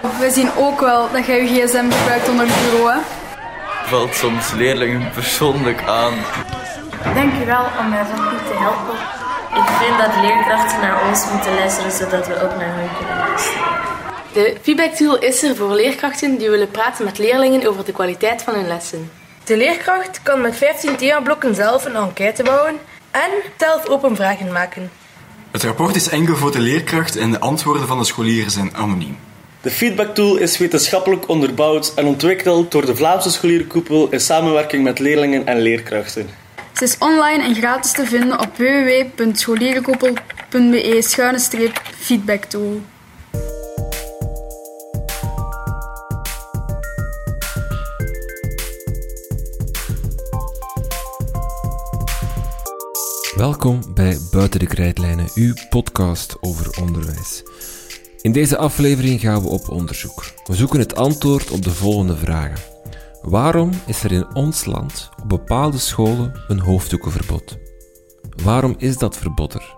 We zien ook wel dat jij je gsm gebruikt onder het bureau. Hè? Valt soms leerlingen persoonlijk aan. Dank u wel om mij van goed te helpen. Ik vind dat leerkrachten naar ons moeten luisteren, zodat we ook naar hen kunnen luisteren. De feedback tool is er voor leerkrachten die willen praten met leerlingen over de kwaliteit van hun lessen. De leerkracht kan met 15 themablokken zelf een enquête bouwen en zelf open vragen maken. Het rapport is enkel voor de leerkracht en de antwoorden van de scholieren zijn anoniem. De feedback tool is wetenschappelijk onderbouwd en ontwikkeld door de Vlaamse scholierenkoepel in samenwerking met leerlingen en leerkrachten. Ze is online en gratis te vinden op www.scholierenkoepel.be-feedbacktool. Welkom bij Buiten de Krijtlijnen, uw podcast over onderwijs. In deze aflevering gaan we op onderzoek. We zoeken het antwoord op de volgende vragen. Waarom is er in ons land op bepaalde scholen een hoofddoekenverbod? Waarom is dat verbod er?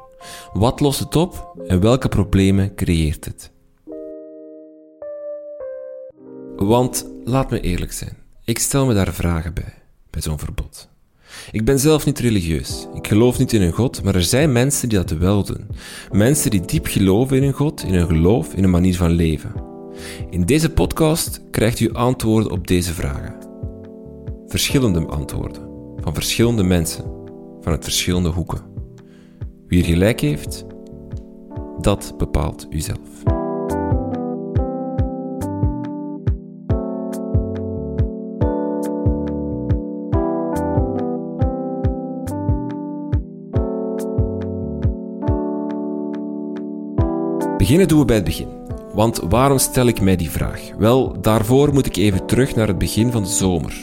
Wat lost het op en welke problemen creëert het? Want laat me eerlijk zijn, ik stel me daar vragen bij, bij zo'n verbod. Ik ben zelf niet religieus. Ik geloof niet in een God, maar er zijn mensen die dat wel doen. Mensen die diep geloven in een God, in een geloof, in een manier van leven. In deze podcast krijgt u antwoorden op deze vragen. Verschillende antwoorden, van verschillende mensen, vanuit verschillende hoeken. Wie er gelijk heeft, dat bepaalt u zelf. Beginnen doen we bij het begin. Want waarom stel ik mij die vraag? Wel, daarvoor moet ik even terug naar het begin van de zomer.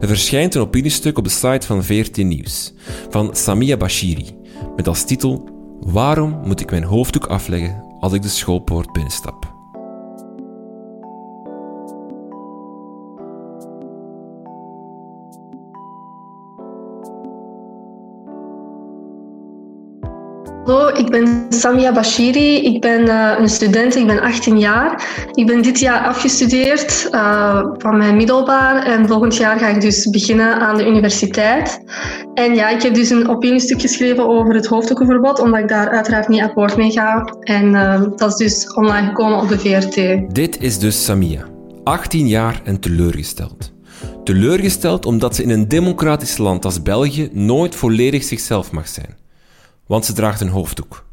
Er verschijnt een opiniestuk op de site van 14 Nieuws van Samia Bashiri met als titel Waarom moet ik mijn hoofddoek afleggen als ik de schoolpoort binnenstap? Hallo, ik ben Samia Bashiri. Ik ben uh, een student, ik ben 18 jaar. Ik ben dit jaar afgestudeerd uh, van mijn middelbaar en volgend jaar ga ik dus beginnen aan de universiteit. En ja, ik heb dus een opiniestuk geschreven over het hoofddoekenverbod, omdat ik daar uiteraard niet akkoord mee ga. En uh, dat is dus online gekomen op de VRT. Dit is dus Samia, 18 jaar en teleurgesteld. Teleurgesteld omdat ze in een democratisch land als België nooit volledig zichzelf mag zijn. Want ze draagt een hoofddoek.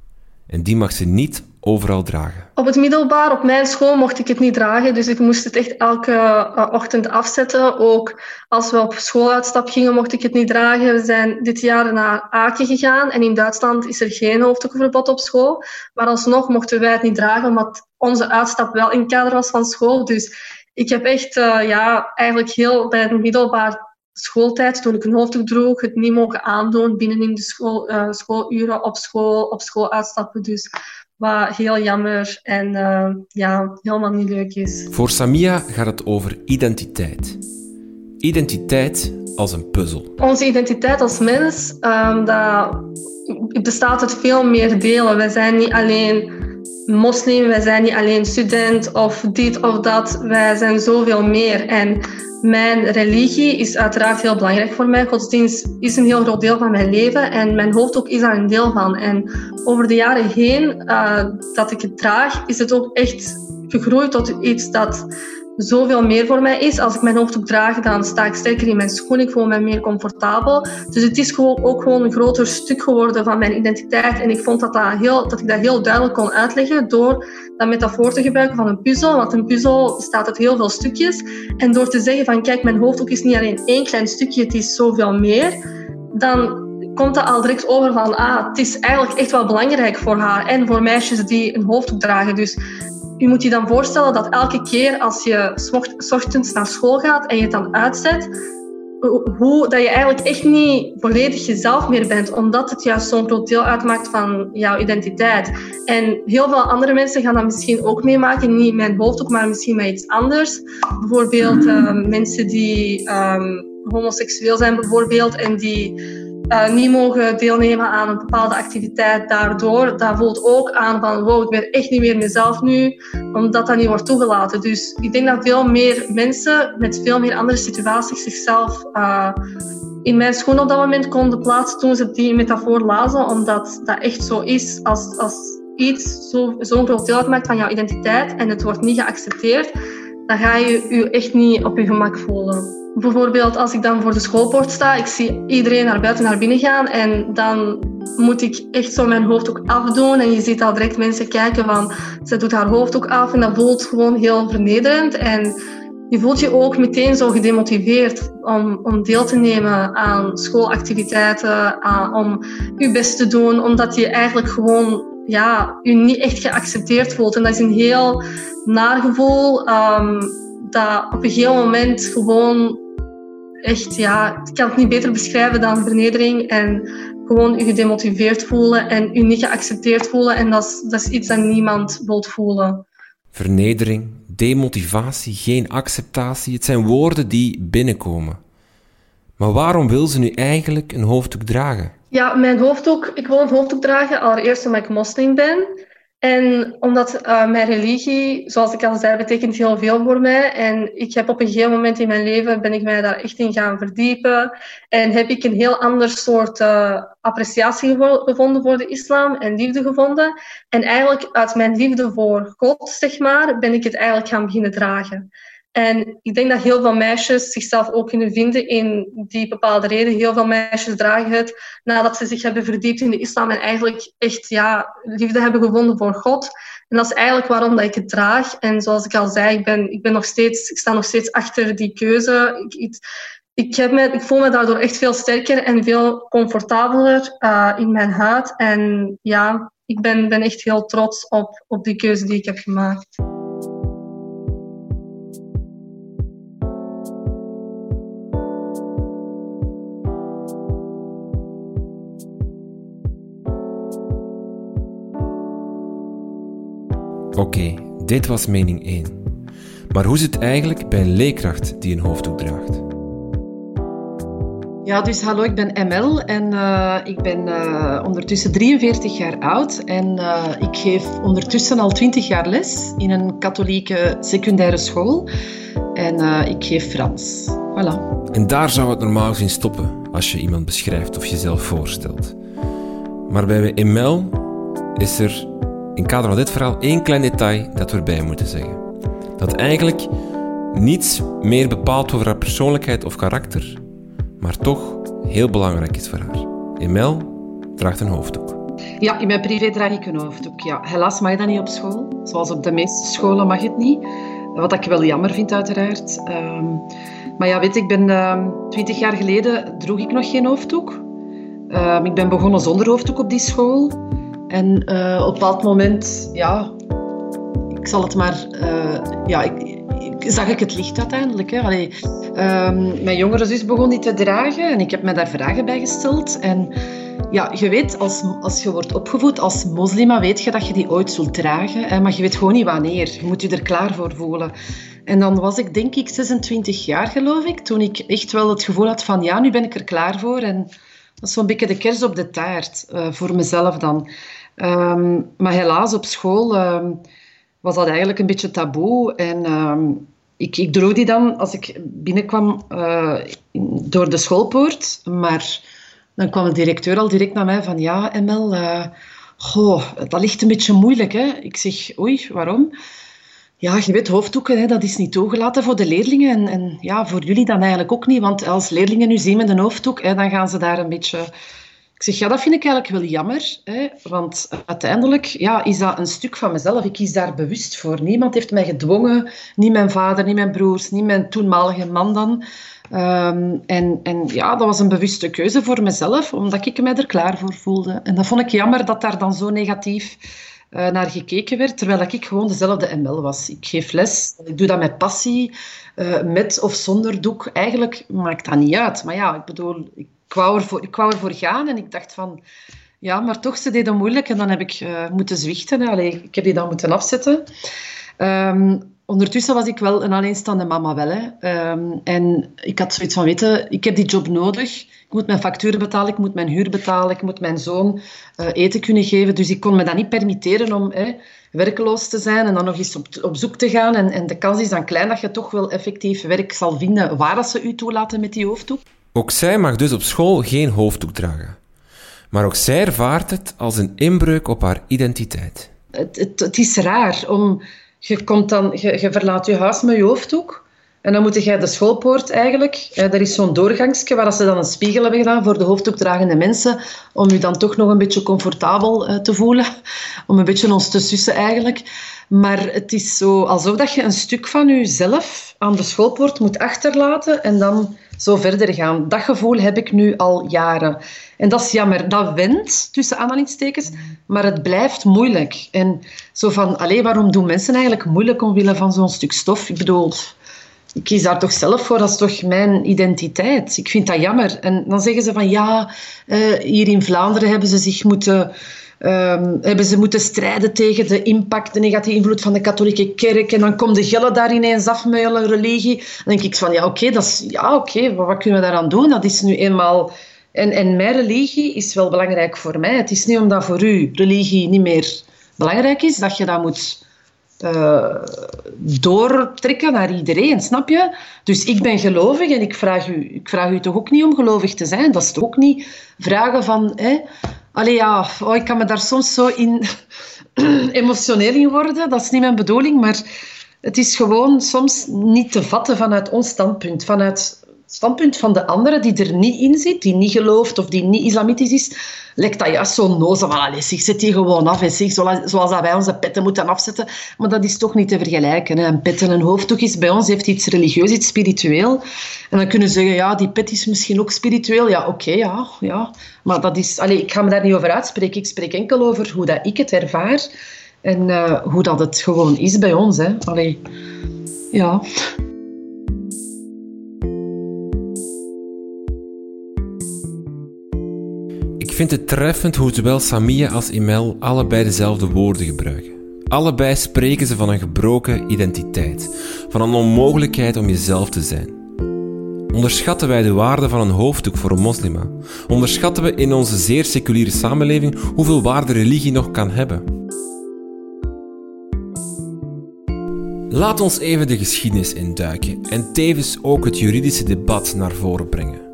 En die mag ze niet overal dragen. Op het middelbaar, op mijn school, mocht ik het niet dragen. Dus ik moest het echt elke uh, ochtend afzetten. Ook als we op schooluitstap gingen, mocht ik het niet dragen. We zijn dit jaar naar Aken gegaan. En in Duitsland is er geen hoofddoekverbod op school. Maar alsnog mochten wij het niet dragen, omdat onze uitstap wel in kader was van school. Dus ik heb echt uh, ja, eigenlijk heel bij het middelbaar schooltijd, toen ik een hoofddoek droeg, het niet mogen aandoen binnen in de school, uh, schooluren, op school, op school uitstappen. Dus wat heel jammer en uh, ja, helemaal niet leuk is. Voor Samia gaat het over identiteit. Identiteit als een puzzel. Onze identiteit als mens, um, dat bestaat uit veel meer delen. We zijn niet alleen moslim, wij zijn niet alleen student of dit of dat. Wij zijn zoveel meer. En mijn religie is uiteraard heel belangrijk voor mij. Godsdienst is een heel groot deel van mijn leven en mijn hoofddoek is daar een deel van. En over de jaren heen uh, dat ik het draag, is het ook echt gegroeid tot iets dat zoveel meer voor mij is. Als ik mijn hoofddoek draag, dan sta ik sterker in mijn schoen. Ik voel me meer comfortabel. Dus het is gewoon, ook gewoon een groter stuk geworden van mijn identiteit. En ik vond dat, dat, heel, dat ik dat heel duidelijk kon uitleggen door dat metafoor te gebruiken van een puzzel. Want een puzzel bestaat uit heel veel stukjes. En door te zeggen van kijk, mijn hoofddoek is niet alleen één klein stukje, het is zoveel meer. Dan komt dat al direct over van ah, het is eigenlijk echt wel belangrijk voor haar en voor meisjes die een hoofddoek dragen. Dus je moet je dan voorstellen dat elke keer als je s ochtends naar school gaat en je het dan uitzet, hoe dat je eigenlijk echt niet volledig jezelf meer bent, omdat het juist zo'n groot deel uitmaakt van jouw identiteit. En heel veel andere mensen gaan dat misschien ook meemaken, niet mijn hoofddoek, maar misschien met iets anders. Bijvoorbeeld uh, mensen die um, homoseksueel zijn bijvoorbeeld en die eh, niet mogen deelnemen aan een bepaalde activiteit daardoor, dat voelt ook aan van wow, ik ben echt niet meer mezelf nu, omdat dat niet wordt toegelaten. Dus ik denk dat veel meer mensen met veel meer andere situaties zichzelf uh, in mijn schoen op dat moment konden plaatsen toen ze die metafoor lazen, omdat dat echt zo is als, als iets zo'n zo groot deel uitmaakt van jouw identiteit en het wordt niet geaccepteerd, dan ga je je echt niet op je gemak voelen. Bijvoorbeeld als ik dan voor de schoolpoort sta, ik zie iedereen naar buiten naar binnen gaan en dan moet ik echt zo mijn hoofddoek afdoen en je ziet al direct mensen kijken van ze doet haar hoofddoek af en dat voelt gewoon heel vernederend en je voelt je ook meteen zo gedemotiveerd om, om deel te nemen aan schoolactiviteiten, aan, om je best te doen, omdat je eigenlijk gewoon ja, je niet echt geaccepteerd voelt. En dat is een heel naar gevoel um, dat op een gegeven moment gewoon echt, ja, ik kan het niet beter beschrijven dan vernedering en gewoon je gedemotiveerd voelen en je niet geaccepteerd voelen. En dat is, dat is iets dat niemand wil voelen. Vernedering, demotivatie, geen acceptatie, het zijn woorden die binnenkomen. Maar waarom wil ze nu eigenlijk een hoofddoek dragen? Ja, mijn hoofddoek, ik wil een hoofddoek dragen allereerst omdat ik moslim ben. En omdat uh, mijn religie, zoals ik al zei, betekent heel veel voor mij. En ik heb op een gegeven moment in mijn leven ben ik mij daar echt in gaan verdiepen. En heb ik een heel ander soort uh, appreciatie gevonden voor de islam en liefde gevonden. En eigenlijk uit mijn liefde voor God, zeg maar, ben ik het eigenlijk gaan beginnen dragen. En ik denk dat heel veel meisjes zichzelf ook kunnen vinden in die bepaalde reden. Heel veel meisjes dragen het nadat ze zich hebben verdiept in de islam en eigenlijk echt ja, liefde hebben gevonden voor God. En dat is eigenlijk waarom dat ik het draag. En zoals ik al zei, ik, ben, ik, ben nog steeds, ik sta nog steeds achter die keuze. Ik, ik, ik, heb me, ik voel me daardoor echt veel sterker en veel comfortabeler uh, in mijn huid. En ja, ik ben, ben echt heel trots op, op die keuze die ik heb gemaakt. Oké, dit was mening 1. Maar hoe zit het eigenlijk bij een leerkracht die een hoofddoek draagt? Ja, dus hallo, ik ben ML en uh, ik ben uh, ondertussen 43 jaar oud en uh, ik geef ondertussen al 20 jaar les in een katholieke secundaire school en ik geef Frans. Voilà. En daar zou het normaal gezien stoppen als je iemand beschrijft of jezelf voorstelt. Maar bij ML is er in kader van dit verhaal één klein detail dat we erbij moeten zeggen. Dat eigenlijk niets meer bepaalt over haar persoonlijkheid of karakter, maar toch heel belangrijk is voor haar. Emel draagt een hoofddoek. Ja, in mijn privé draag ik een hoofddoek. Ja. Helaas mag dat niet op school. Zoals op de meeste scholen mag het niet. Wat ik wel jammer vind, uiteraard. Um, maar ja, weet ik ben uh, twintig jaar geleden droeg ik nog geen hoofddoek. Uh, ik ben begonnen zonder hoofddoek op die school. En uh, op bepaald moment, ja, ik zal het maar, uh, ja, ik, zag ik het licht uiteindelijk. Hè. Allee, um, mijn jongere zus begon die te dragen en ik heb me daar vragen bij gesteld. En ja, je weet, als, als je wordt opgevoed als moslima, weet je dat je die ooit zult dragen. Hè, maar je weet gewoon niet wanneer. Je moet je er klaar voor voelen. En dan was ik denk ik 26 jaar, geloof ik, toen ik echt wel het gevoel had van ja, nu ben ik er klaar voor. En dat is zo'n beetje de kers op de taart, uh, voor mezelf dan. Um, maar helaas, op school um, was dat eigenlijk een beetje taboe. En um, ik, ik droeg die dan als ik binnenkwam uh, door de schoolpoort. Maar dan kwam de directeur al direct naar mij van... Ja, ML, uh, goh, dat ligt een beetje moeilijk. Hè? Ik zeg, oei, waarom? Ja, je weet, hoofddoeken, hè, dat is niet toegelaten voor de leerlingen. En, en ja, voor jullie dan eigenlijk ook niet. Want als leerlingen nu zien met een hoofddoek, hè, dan gaan ze daar een beetje ik zeg, ja, dat vind ik eigenlijk wel jammer. Hè? Want uiteindelijk ja, is dat een stuk van mezelf. Ik kies daar bewust voor. Niemand heeft mij gedwongen. Niet mijn vader, niet mijn broers, niet mijn toenmalige man dan. Um, en, en ja, dat was een bewuste keuze voor mezelf, omdat ik mij er klaar voor voelde. En dat vond ik jammer dat daar dan zo negatief uh, naar gekeken werd, terwijl ik gewoon dezelfde ML was. Ik geef les, ik doe dat met passie, uh, met of zonder doek. Eigenlijk maakt dat niet uit. Maar ja, ik bedoel, ik ik wou, ervoor, ik gaan en ik dacht van... Ja, maar toch, ze deden moeilijk en dan heb ik uh, moeten zwichten. Allee, ik heb die dan moeten afzetten. Um, ondertussen was ik wel een alleenstaande mama wel. Hè. Ehm, en ik had zoiets van, weten, ik heb die job nodig. Ik moet mijn facturen betalen, ik moet mijn huur betalen, ik moet mijn zoon uh, eten kunnen geven. Dus ik kon me dat niet permitteren om hè, werkeloos te zijn en dan nog eens op, op zoek te gaan. En, en de kans is dan klein dat je toch wel effectief werk zal vinden waar dat ze u toelaten met die hoofddoek. Ook zij mag dus op school geen hoofddoek dragen. Maar ook zij ervaart het als een inbreuk op haar identiteit. Het, het, is raar om je, komt dan, je, je verlaat je huis met je hoofddoek. En dan moet je de schoolpoort eigenlijk. er is zo'n doorgangsje waar ze dan een spiegel hebben gedaan voor de hoofddoekdragende mensen. Om je dan toch nog een beetje comfortabel te voelen. Om een beetje ons te sussen eigenlijk. Maar het is zo alsof dat je een stuk van jezelf aan de schoolpoort moet achterlaten en dan zo verder gaan. Dat gevoel heb ik nu al jaren. En dat is jammer. Dat went, tussen aanhalingstekens, maar het blijft moeilijk. En zo van, alleen waarom doen mensen eigenlijk moeilijk omwille van zo'n stuk stof? Ik bedoel, ik kies daar toch zelf voor, dat is toch mijn identiteit. Ik vind dat jammer. En dan zeggen ze van, ja, uh, hier in Vlaanderen hebben ze zich moeten Um, hebben ze moeten strijden tegen de impact, de negatieve invloed van de katholieke kerk. En dan komt de gillen daar ineens afmuilen, religie. Dan denk ik van, ja, oké, dat is ja, oké, wat, wat kunnen we daaraan doen? Dat is nu eenmaal... En, en mijn religie is wel belangrijk voor mij. Het is niet omdat voor u religie niet meer belangrijk is, dat je dat moet uh, doortrekken naar iedereen, snap je? Dus ik ben gelovig en ik vraag, u, ik vraag u toch ook niet om gelovig te zijn. Dat is toch ook niet vragen van... Hè, Allee, ja, oh, ik kan me daar soms zo in emotioneel in worden. Dat is niet mijn bedoeling, maar het is gewoon soms niet te vatten vanuit ons standpunt. Vanuit standpunt van de andere die er niet in zit, die niet gelooft of die niet islamitisch is, lijkt dat juist zo nozel van, allez, zet die gewoon af, en zeg, zoals, dat wij onze petten moeten afzetten. Maar dat is toch niet te vergelijken. Hè. Een pet en een hoofddoek is bij ons heeft iets religieus, iets spiritueel. En dan kunnen ze zeggen, ja, die pet is misschien ook spiritueel. Ja, oké, ja, ja. Maar dat is, allez, ik ga me daar niet over uitspreken. Ik spreek enkel over hoe dat ik het ervaar en uh, hoe dat het gewoon is bij ons. Hè. Allee, ja... vind het treffend hoe zowel Samia als Imel allebei dezelfde woorden gebruiken. Allebei spreken ze van een gebroken identiteit, van een onmogelijkheid om jezelf te zijn. Onderschatten wij de waarde van een hoofddoek voor een moslima? Onderschatten we in onze zeer seculiere samenleving hoeveel waarde religie nog kan hebben? Laat ons even de geschiedenis induiken en tevens ook het juridische debat naar voren brengen.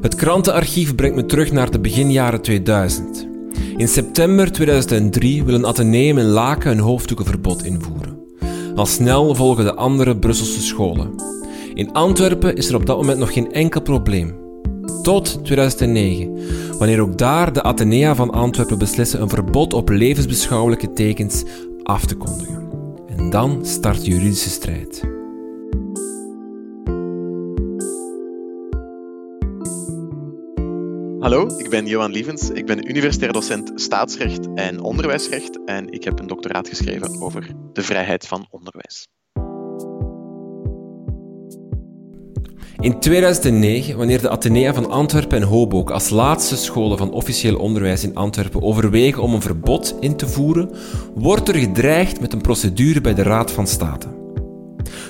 Het krantenarchief brengt me terug naar de beginjaren 2000. In september 2003 wil een ateneum in Laken een hoofddoekenverbod invoeren. Al snel volgen de andere Brusselse scholen. In Antwerpen is er op dat moment nog geen enkel probleem. Tot 2009, wanneer ook daar de Atenea van Antwerpen beslissen een verbod op levensbeschouwelijke tekens af te kondigen. En dan start de juridische strijd. Hallo, ik ben Johan Lievens. Ik ben universitair docent staatsrecht en onderwijsrecht en ik heb een doctoraat geschreven over de vrijheid van onderwijs. In 2009, wanneer de Atenea van Antwerpen en Hoboken als laatste scholen van officieel onderwijs in Antwerpen overwegen om een verbod in te voeren, wordt er gedreigd met een procedure bij de Raad van State.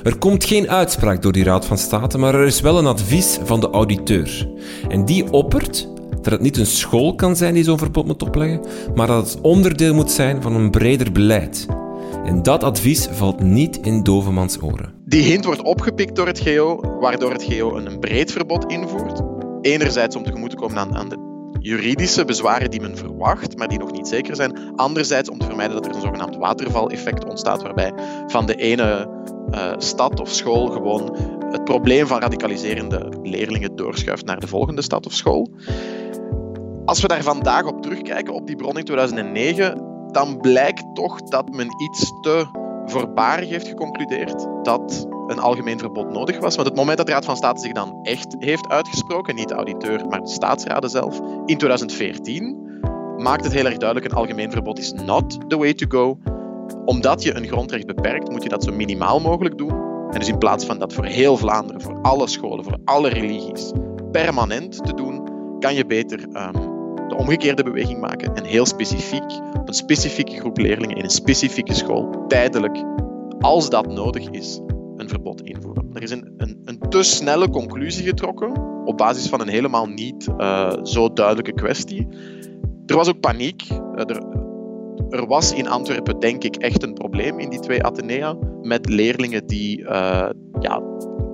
Er komt geen uitspraak door die Raad van State, maar er is wel een advies van de auditeur. En die oppert dat het niet een school kan zijn die zo'n verbod moet opleggen, maar dat het onderdeel moet zijn van een breder beleid. En dat advies valt niet in Dovemans oren. Die hint wordt opgepikt door het GO, waardoor het GO een breed verbod invoert. Enerzijds om tegemoet te komen aan, de juridische bezwaren die men verwacht, maar die nog niet zeker zijn. Anderzijds om te vermijden dat er een zogenaamd watervaleffect ontstaat, waarbij van de ene uh, stad of school gewoon het probleem van radicaliserende leerlingen doorschuift naar de volgende stad of school. Als we daar vandaag op terugkijken, op die bron in 2009, dan blijkt toch dat men iets te voorbarig heeft geconcludeerd dat een algemeen verbod nodig was. Want het moment dat de Raad van State zich dan echt heeft uitgesproken, niet de auditeur, maar de staatsraden zelf, in 2014, maakt het heel erg duidelijk: een algemeen verbod is not the way to go. Omdat je een grondrecht beperkt, moet je dat zo minimaal mogelijk doen. En dus in plaats van dat voor heel Vlaanderen, voor alle scholen, voor alle religies, permanent te doen, kan je beter de omgekeerde beweging maken en heel specifiek op een specifieke groep leerlingen in een specifieke school tijdelijk als dat nodig is, een verbod invoeren. Er is een, een, een te snelle conclusie getrokken op basis van een helemaal niet uh, zo duidelijke kwestie. Er was ook paniek. Uh, er, er, was in Antwerpen, denk ik, echt een probleem in die twee Atenea met leerlingen die uh, ja,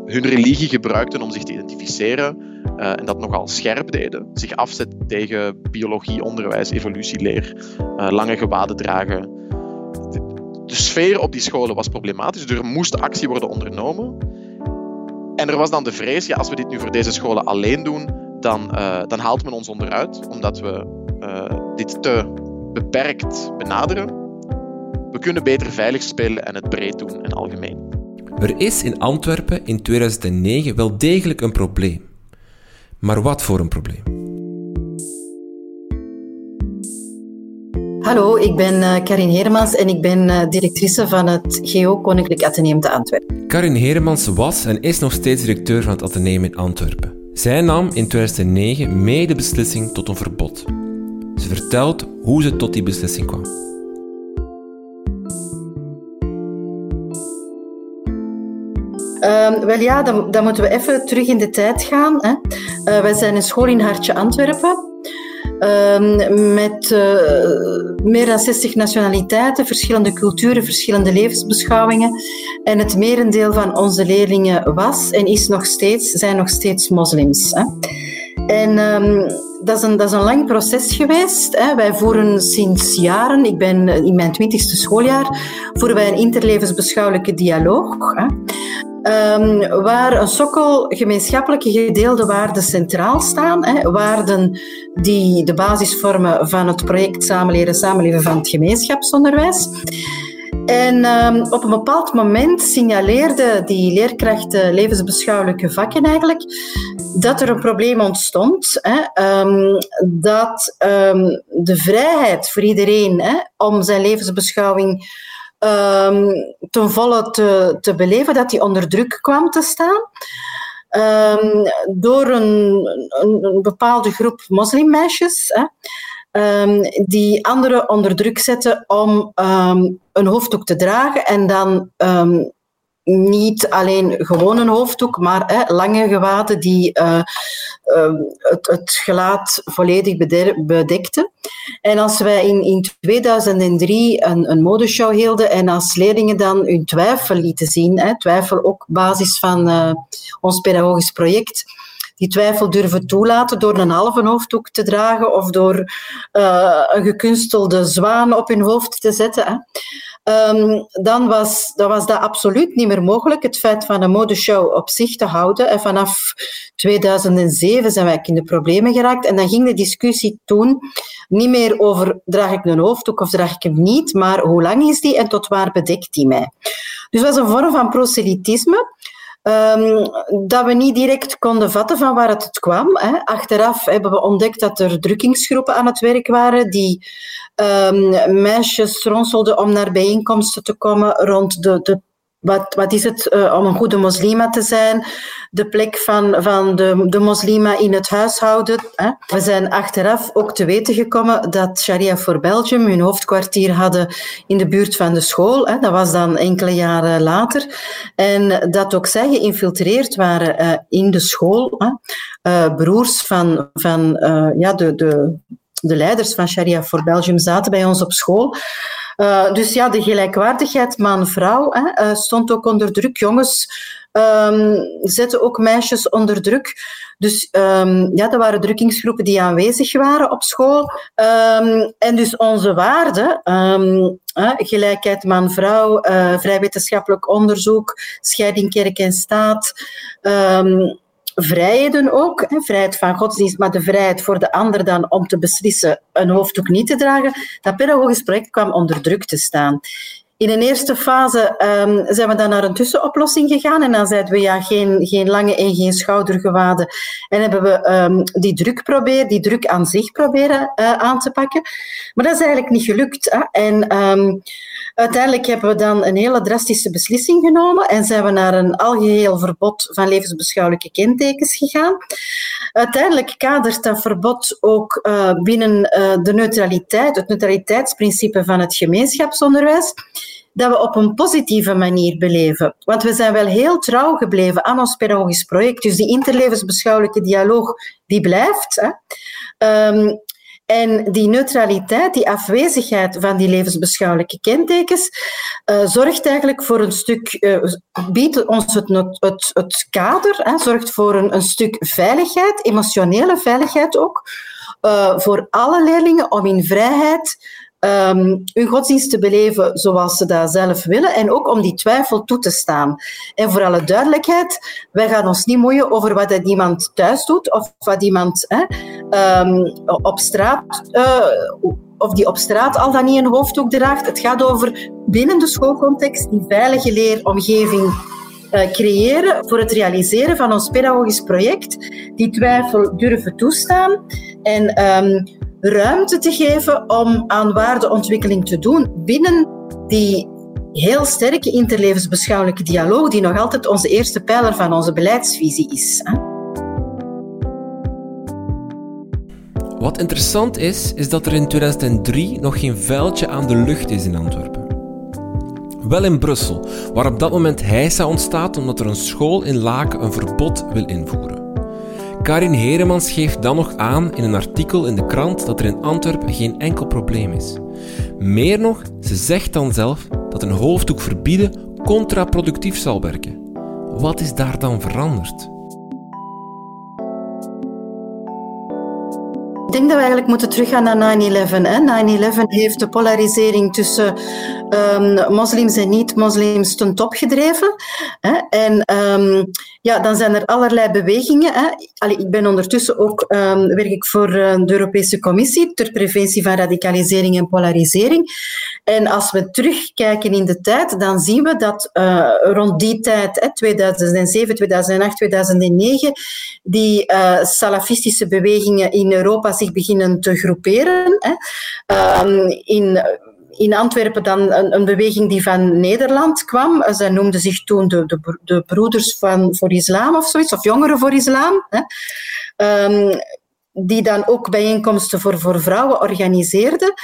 hun religie gebruikten om zich te identificeren en dat nogal scherp deden. Zich afzetten tegen biologie, onderwijs, evolutieleer, lange gewaden dragen. De sfeer op die scholen was problematisch, dus er moest actie worden ondernomen. En er was dan de vrees, ja, als we dit nu voor deze scholen alleen doen, dan, uh, dan haalt men ons onderuit, omdat we dit te beperkt benaderen. We kunnen beter veilig spelen en het breed doen en algemeen. Er is in Antwerpen in 2009 wel degelijk een probleem. Maar wat voor een probleem? Hallo, ik ben uh, Karin Hermans en ik ben uh, directrice van het GO Koninklijk Atheneum te Antwerpen. Karin Hermans was en is nog steeds directeur van het Atheneum in Antwerpen. Zij nam in 2009 mee de beslissing tot een verbod. Ze vertelt hoe ze tot die beslissing kwam. Uh, wel ja, dan, dan, moeten we even terug in de tijd gaan. Hè. Uh, wij zijn een school in Hartje Antwerpen. Ehm, met uh, meer dan 60 nationaliteiten, verschillende culturen, verschillende levensbeschouwingen. En het merendeel van onze leerlingen was en is nog steeds, zijn nog steeds moslims. Hè. En um, dat, is een, dat is een lang proces geweest. Hè. Wij voeren sinds jaren, ik ben in mijn twintigste schooljaar, voeren wij een interlevensbeschouwelijke dialoog. Hè. Um, waar een sokkel gemeenschappelijke gedeelde waarden centraal staan. Hè, waarden die de basis vormen van het project Samenleren, Samenleven van het gemeenschapsonderwijs. En um, op een bepaald moment signaleerde die leerkrachten levensbeschouwelijke vakken eigenlijk dat er een probleem ontstond. Hè, um, dat de vrijheid voor iedereen hè, om zijn levensbeschouwing um, ten volle te, te beleven, dat die onder druk kwam te staan. Um, door een, een, bepaalde groep moslimmeisjes, hè, um, die anderen onder druk zetten om een hoofddoek te dragen en dan niet alleen gewoon een hoofddoek, maar hè, lange gewaden die uh, uh, het, het, gelaat volledig bedekten. En als wij in, in 2003 een, een modeshow hielden en als leerlingen dan hun twijfel lieten zien, hè, twijfel ook basis van uh, ons pedagogisch project, die twijfel durven toelaten door een halve hoofddoek te dragen of door een gekunstelde zwaan op hun hoofd te zetten. Hè. Um, dan was, was dat absoluut niet meer mogelijk, het feit van een modeshow op zich te houden. En vanaf 2007 zijn wij in de problemen geraakt. En dan ging de discussie toen niet meer over draag ik een hoofddoek of draag ik hem niet, maar hoe lang is die en tot waar bedekt die mij. Dus het was een vorm van proselytisme. Um, dat we niet direct konden vatten van waar het kwam. Hè. Achteraf hebben we ontdekt dat er drukkingsgroepen aan het werk waren die um, meisjes ronselden om naar bijeenkomsten te komen rond de, de wat, wat is het uh, om een goede moslima te zijn? De plek van, van de, de moslima in het huishouden. Hè? We zijn achteraf ook te weten gekomen dat Sharia for Belgium hun hoofdkwartier hadden in de buurt van de school. Hè? Dat was dan enkele jaren later. En dat ook zij geïnfiltreerd waren uh, in de school. Hè? Uh, broers van, van ja, de, de, de leiders van Sharia for Belgium zaten bij ons op school. Uh, dus ja, de gelijkwaardigheid man-vrouw uh, stond ook onder druk. Jongens um, zetten ook meisjes onder druk. Dus um, ja, er waren drukkingsgroepen die aanwezig waren op school. Um, en dus onze waarden, gelijkheid man-vrouw, uh, vrij wetenschappelijk onderzoek, scheiding kerk en staat vrijheden ook, vrijheid van godsdienst, maar de vrijheid voor de ander dan om te beslissen een hoofddoek niet te dragen, dat pedagogisch project kwam onder druk te staan. In een eerste fase um, zijn we dan naar een tussenoplossing gegaan en dan zeiden we ja, geen, geen lange en geen schoudergewaden. En hebben we um, die druk proberen, die druk aan zich proberen uh, aan te pakken. Maar dat is eigenlijk niet gelukt. Hè? En um, Uiteindelijk hebben we dan een hele drastische beslissing genomen en zijn we naar een algeheel verbod van levensbeschouwelijke kentekens gegaan. Uiteindelijk kadert dat verbod ook uh, binnen uh, de neutraliteit, het neutraliteitsprincipe van het gemeenschapsonderwijs. dat we op een positieve manier beleven. Want we zijn wel heel trouw gebleven aan ons pedagogisch project. Dus die interlevensbeschouwelijke dialoog, die blijft. Hè. Ehm, en die neutraliteit, die afwezigheid van die levensbeschouwelijke kentekens, uh, zorgt eigenlijk voor een stuk, uh, biedt ons het, het, het kader, hè, zorgt voor een, een stuk veiligheid, emotionele veiligheid ook, uh, voor alle leerlingen om in vrijheid um, hun godsdienst te beleven zoals ze dat zelf willen en ook om die twijfel toe te staan. En voor alle duidelijkheid, wij gaan ons niet moeien over wat iemand thuis doet of wat iemand hè, um, op straat uh, of die op straat al dan niet een hoofddoek draagt. Het gaat over binnen de schoolcontext die veilige leeromgeving creëren voor het realiseren van ons pedagogisch project, die twijfel durven toestaan en um, ruimte te geven om aan waardeontwikkeling te doen binnen die heel sterke interlevensbeschouwelijke dialoog, die nog altijd onze eerste pijler van onze beleidsvisie is. Wat interessant is, is dat er in 2003 nog geen vuiltje aan de lucht is in Antwerpen. Wel in Brussel, waar op dat moment heisa ontstaat omdat er een school in Laken een verbod wil invoeren. Karin Heremans geeft dan nog aan in een artikel in de krant dat er in Antwerpen geen enkel probleem is. Meer nog, ze zegt dan zelf dat een hoofddoek verbieden contraproductief zal werken. Wat is daar dan veranderd? Ik denk dat we eigenlijk moeten teruggaan naar 9-11. 9-11 heeft de polarisering tussen um, moslims en niet-moslims ten top gedreven. Hè? En um, ja, dan zijn er allerlei bewegingen. Hè? Ik ben ondertussen ook, um, werk ik voor uh, de Europese Commissie ter preventie van radicalisering en polarisering. En als we terugkijken in de tijd, dan zien we dat uh, rond die tijd, hè, 2007, 2008, 2009, die uh, salafistische bewegingen in Europa beginnen te groeperen. Hè. Um, in in Antwerpen dan een, een, beweging die van Nederland kwam. Zij noemden zich toen de, de, de Broeders van, voor Islam of zoiets, of Jongeren voor Islam. Hè. Um, die dan ook bijeenkomsten voor, voor vrouwen organiseerden.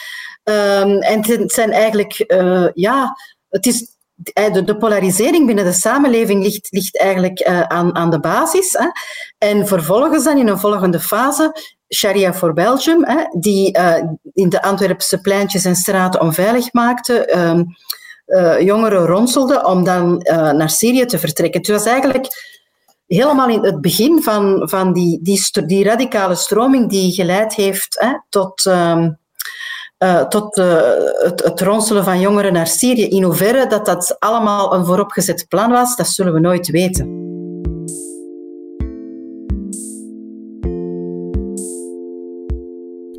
Um, en het zijn eigenlijk, uh, ja, het is de, de, polarisering binnen de samenleving ligt, ligt eigenlijk uh, aan, aan de basis. Hè. En vervolgens dan in een volgende fase Sharia for Belgium, hè, die uh, in de Antwerpse pleintjes en straten onveilig maakte, um, uh, jongeren ronselde om dan uh, naar Syrië te vertrekken. Het was eigenlijk helemaal in het begin van, van die, die, die radicale stroming die geleid heeft hè, tot, um, tot het, het ronselen van jongeren naar Syrië. In hoeverre dat dat allemaal een vooropgezet plan was, dat zullen we nooit weten.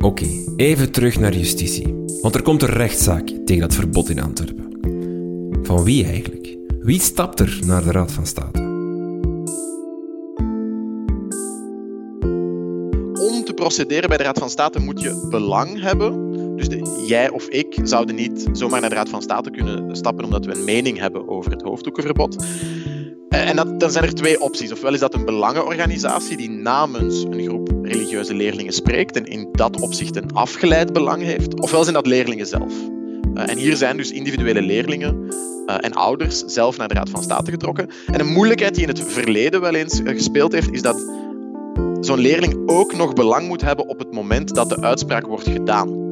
Oké, even terug naar justitie. Want er komt een rechtszaak tegen dat verbod in Antwerpen. Van wie eigenlijk? Wie stapt er naar de Raad van State? Om te procederen bij de Raad van State moet je belang hebben. Dus de, jij of ik zouden niet zomaar naar de Raad van State kunnen stappen omdat we een mening hebben over het hoofddoekenverbod. Eh, en dan zijn er twee opties. Ofwel is dat een belangenorganisatie die namens een groep religieuze leerlingen spreekt en in dat opzicht een afgeleid belang heeft, ofwel zijn dat leerlingen zelf. Uh, en hier zijn dus individuele leerlingen uh, en ouders zelf naar de Raad van State getrokken. En een moeilijkheid die in het verleden wel eens gespeeld heeft, is dat zo'n leerling ook nog belang moet hebben op het moment dat de uitspraak wordt gedaan.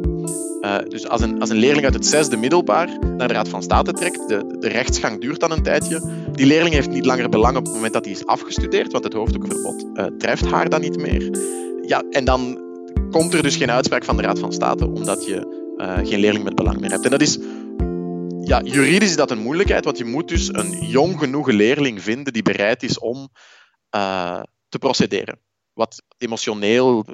Uh, dus als een, als een leerling uit het zesde middelbaar naar de Raad van State trekt, de, de rechtsgang duurt dan een tijdje. Die leerling heeft niet langer belang op het moment dat hij is afgestudeerd, want het hoofddoekenverbod uh, treft haar dan niet meer. Ja, en dan komt er dus geen uitspraak van de Raad van State, omdat je uh, geen leerling met belang meer hebt. En dat is, ja, juridisch is dat een moeilijkheid, want je moet dus een jong genoeg leerling vinden die bereid is om te procederen. Wat emotioneel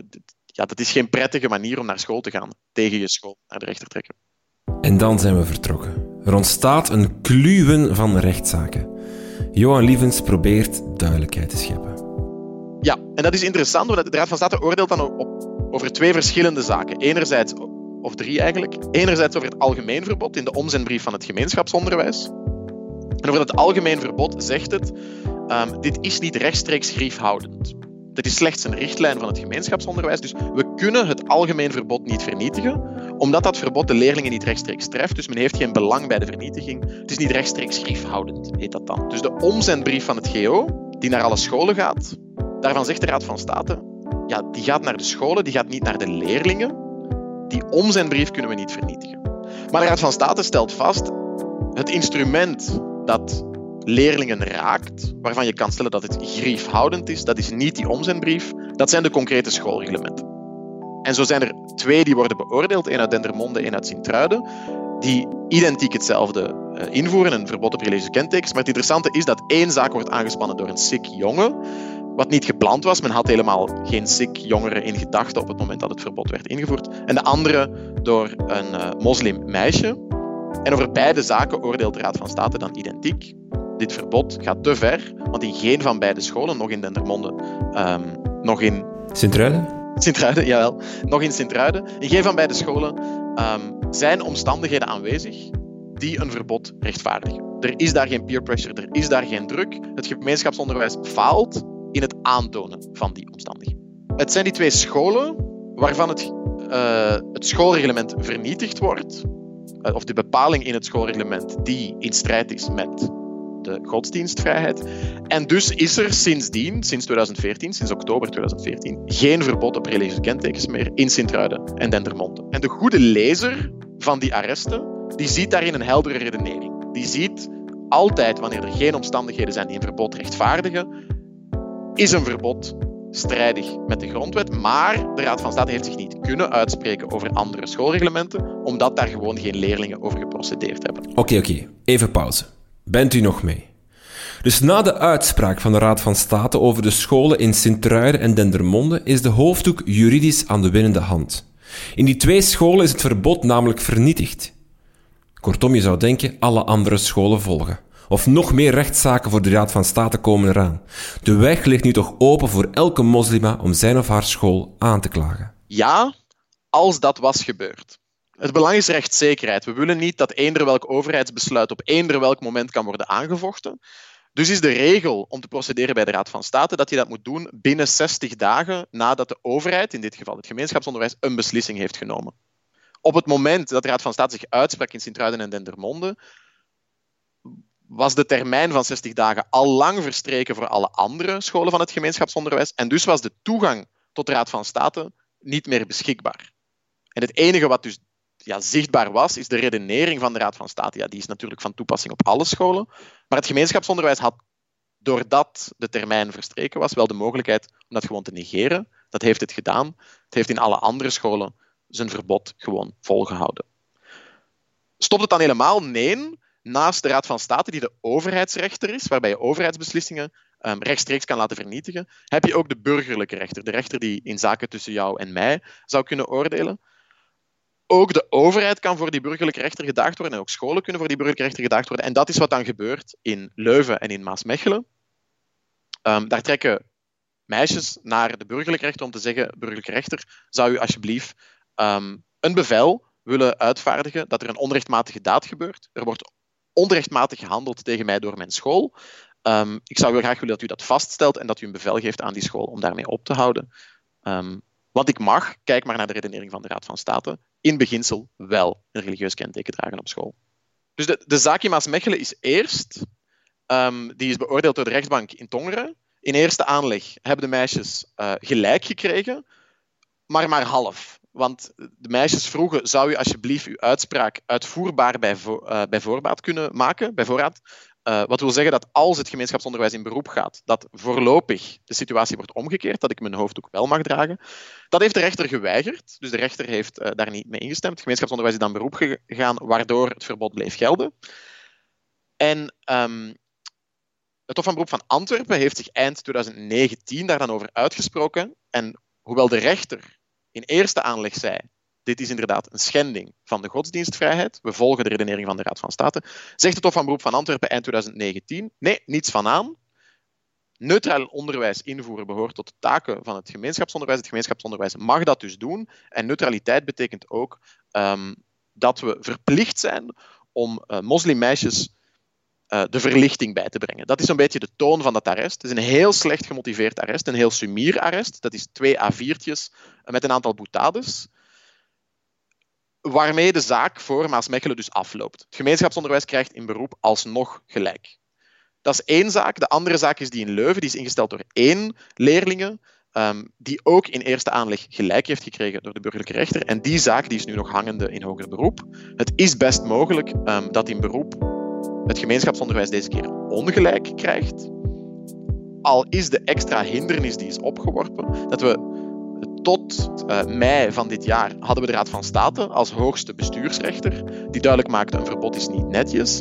ja, dat is geen prettige manier om naar school te gaan. Tegen je school naar de rechter trekken. En dan zijn we vertrokken. Er ontstaat een kluwen van rechtszaken. Johan Lievens probeert duidelijkheid te scheppen. Ja, en dat is interessant, want de Raad van State oordeelt dan op, over twee verschillende zaken. Enerzijds, of drie eigenlijk. Enerzijds over het algemeen verbod in de omzendbrief van het gemeenschapsonderwijs. En over dat algemeen verbod zegt het, um, dit is niet rechtstreeks griefhoudend. Dat is slechts een richtlijn van het gemeenschapsonderwijs. Dus we kunnen het algemeen verbod niet vernietigen, Omdat dat verbod de leerlingen niet rechtstreeks treft, dus men heeft geen belang bij de vernietiging. Het is niet rechtstreeks griefhoudend, heet dat dan. Dus de omzendbrief van het GO, die naar alle scholen gaat, daarvan zegt de Raad van State, ja, die gaat naar de scholen, die gaat niet naar de leerlingen. Die omzendbrief kunnen we niet vernietigen. Maar de Raad van State stelt vast, het instrument dat leerlingen raakt, waarvan je kan stellen dat het griefhoudend is, dat is niet die omzendbrief, dat zijn de concrete schoolreglementen. En zo zijn er twee die worden beoordeeld, één uit Dendermonde, één uit Sint-Truiden, die identiek hetzelfde uh, invoeren, een verbod op religieuze kentekens. Maar het interessante is dat één zaak wordt aangespannen door een Sikh jongen, wat niet gepland was. Men had helemaal geen Sikh jongeren in gedachten op het moment dat het verbod werd ingevoerd. En de andere door een moslim meisje. En over beide zaken oordeelt de Raad van State dan identiek. Dit verbod gaat te ver, want in geen van beide scholen, nog in Dendermonde, um, nog in... Sint-Truiden? Sint-Truiden, jawel. Nog in Sint-Truiden. In geen van beide scholen um, zijn omstandigheden aanwezig die een verbod rechtvaardigen. Er is daar geen peer pressure, er is daar geen druk. Het gemeenschapsonderwijs faalt in het aantonen van die omstandigheden. Het zijn die twee scholen waarvan het, uh, het schoolreglement vernietigd wordt, uh, of de bepaling in het schoolreglement die in strijd is met de godsdienstvrijheid. En dus is er sindsdien, sinds 2014, sinds oktober 2014, geen verbod op religieuze kentekens meer in Sint-Truiden en Dendermonde. En de goede lezer van die arresten, die ziet daarin een heldere redenering. Die ziet altijd, wanneer er geen omstandigheden zijn die een verbod rechtvaardigen, is een verbod strijdig met de grondwet, maar de Raad van State heeft zich niet kunnen uitspreken over andere schoolreglementen, omdat daar gewoon geen leerlingen over geprocedeerd hebben. Oké, oké. Even pauze. Bent u nog mee? Dus na de uitspraak van de Raad van State over de scholen in Sint-Truiden en Dendermonde is de hoofddoek juridisch aan de winnende hand. In die twee scholen is het verbod namelijk vernietigd. Kortom, je zou denken, alle andere scholen volgen. Of nog meer rechtszaken voor de Raad van State komen eraan. De weg ligt nu toch open voor elke moslima om zijn of haar school aan te klagen? Ja, als dat was gebeurd. Het belang is rechtszekerheid. We willen niet dat eender welk overheidsbesluit op eender welk moment kan worden aangevochten. Dus is de regel om te procederen bij de Raad van State dat je dat moet doen binnen 60 dagen nadat de overheid, in dit geval het gemeenschapsonderwijs, een beslissing heeft genomen. Op het moment dat de Raad van State zich uitsprak in Sint-Truiden en Dendermonde, was de termijn van 60 dagen al lang verstreken voor alle andere scholen van het gemeenschapsonderwijs. En dus was de toegang tot de Raad van State niet meer beschikbaar. En het enige wat dus ja, zichtbaar was, is de redenering van de Raad van State. Ja, die is natuurlijk van toepassing op alle scholen. Maar het gemeenschapsonderwijs had, doordat de termijn verstreken was, wel de mogelijkheid om dat gewoon te negeren. Dat heeft het gedaan. Het heeft in alle andere scholen zijn verbod gewoon volgehouden. Stopt het dan helemaal? Nee. Naast de Raad van State, die de overheidsrechter is, waarbij je overheidsbeslissingen um, rechtstreeks kan laten vernietigen, heb je ook de burgerlijke rechter, de rechter die in zaken tussen jou en mij zou kunnen oordelen. Ook de overheid kan voor die burgerlijke rechter gedaagd worden en ook scholen kunnen voor die burgerlijke rechter gedaagd worden. En dat is wat dan gebeurt in Leuven en in Maasmechelen. Um, daar trekken meisjes naar de burgerlijke rechter om te zeggen: burgerlijke rechter, zou u alsjeblieft um, een bevel willen uitvaardigen dat er een onrechtmatige daad gebeurt. Er wordt onrechtmatig gehandeld tegen mij door mijn school. Um, ik zou wel graag willen dat u dat vaststelt en dat u een bevel geeft aan die school om daarmee op te houden. Want ik mag, kijk maar naar de redenering van de Raad van State, in beginsel wel een religieus kenteken dragen op school. Dus de, zaak in Maasmechelen is eerst, um, die is beoordeeld door de rechtbank in Tongeren. In eerste aanleg hebben de meisjes uh, gelijk gekregen, maar maar half. Want de meisjes vroegen, zou u alsjeblieft uw uitspraak uitvoerbaar bij, uh, bij voorbaat kunnen maken, bij voorraad? Uh, wat wil zeggen dat als het gemeenschapsonderwijs in beroep gaat, dat voorlopig de situatie wordt omgekeerd, dat ik mijn hoofddoek wel mag dragen. Dat heeft de rechter geweigerd, dus de rechter heeft uh, daar niet mee ingestemd. Het gemeenschapsonderwijs is dan beroep gegaan, waardoor het verbod bleef gelden. En um, het Hof van Beroep van Antwerpen heeft zich eind 2019 daar dan over uitgesproken. En hoewel de rechter in eerste aanleg zei dit is inderdaad een schending van de godsdienstvrijheid. We volgen de redenering van de Raad van State. Zegt het Hof van Beroep van Antwerpen eind 2019. Nee, niets van aan. Neutraal onderwijs invoeren behoort tot de taken van het gemeenschapsonderwijs. Het gemeenschapsonderwijs mag dat dus doen. En neutraliteit betekent ook um, dat we verplicht zijn om uh, moslimmeisjes uh, de verlichting bij te brengen. Dat is een beetje de toon van dat arrest. Het is een heel slecht gemotiveerd arrest, een heel sumier arrest. Dat is twee A4'tjes met een aantal boutades Waarmee de zaak voor Maasmechelen dus afloopt. Het gemeenschapsonderwijs krijgt in beroep alsnog gelijk. Dat is één zaak. De andere zaak is die in Leuven. Die is ingesteld door één leerlinge, ehm, die ook in eerste aanleg gelijk heeft gekregen door de burgerlijke rechter. En die zaak die is nu nog hangende in hoger beroep. Het is best mogelijk ehm, dat in beroep het gemeenschapsonderwijs deze keer ongelijk krijgt. Al is de extra hindernis die is opgeworpen, dat we tot uh, mei van dit jaar hadden we de Raad van State als hoogste bestuursrechter, die duidelijk maakte een verbod is niet netjes.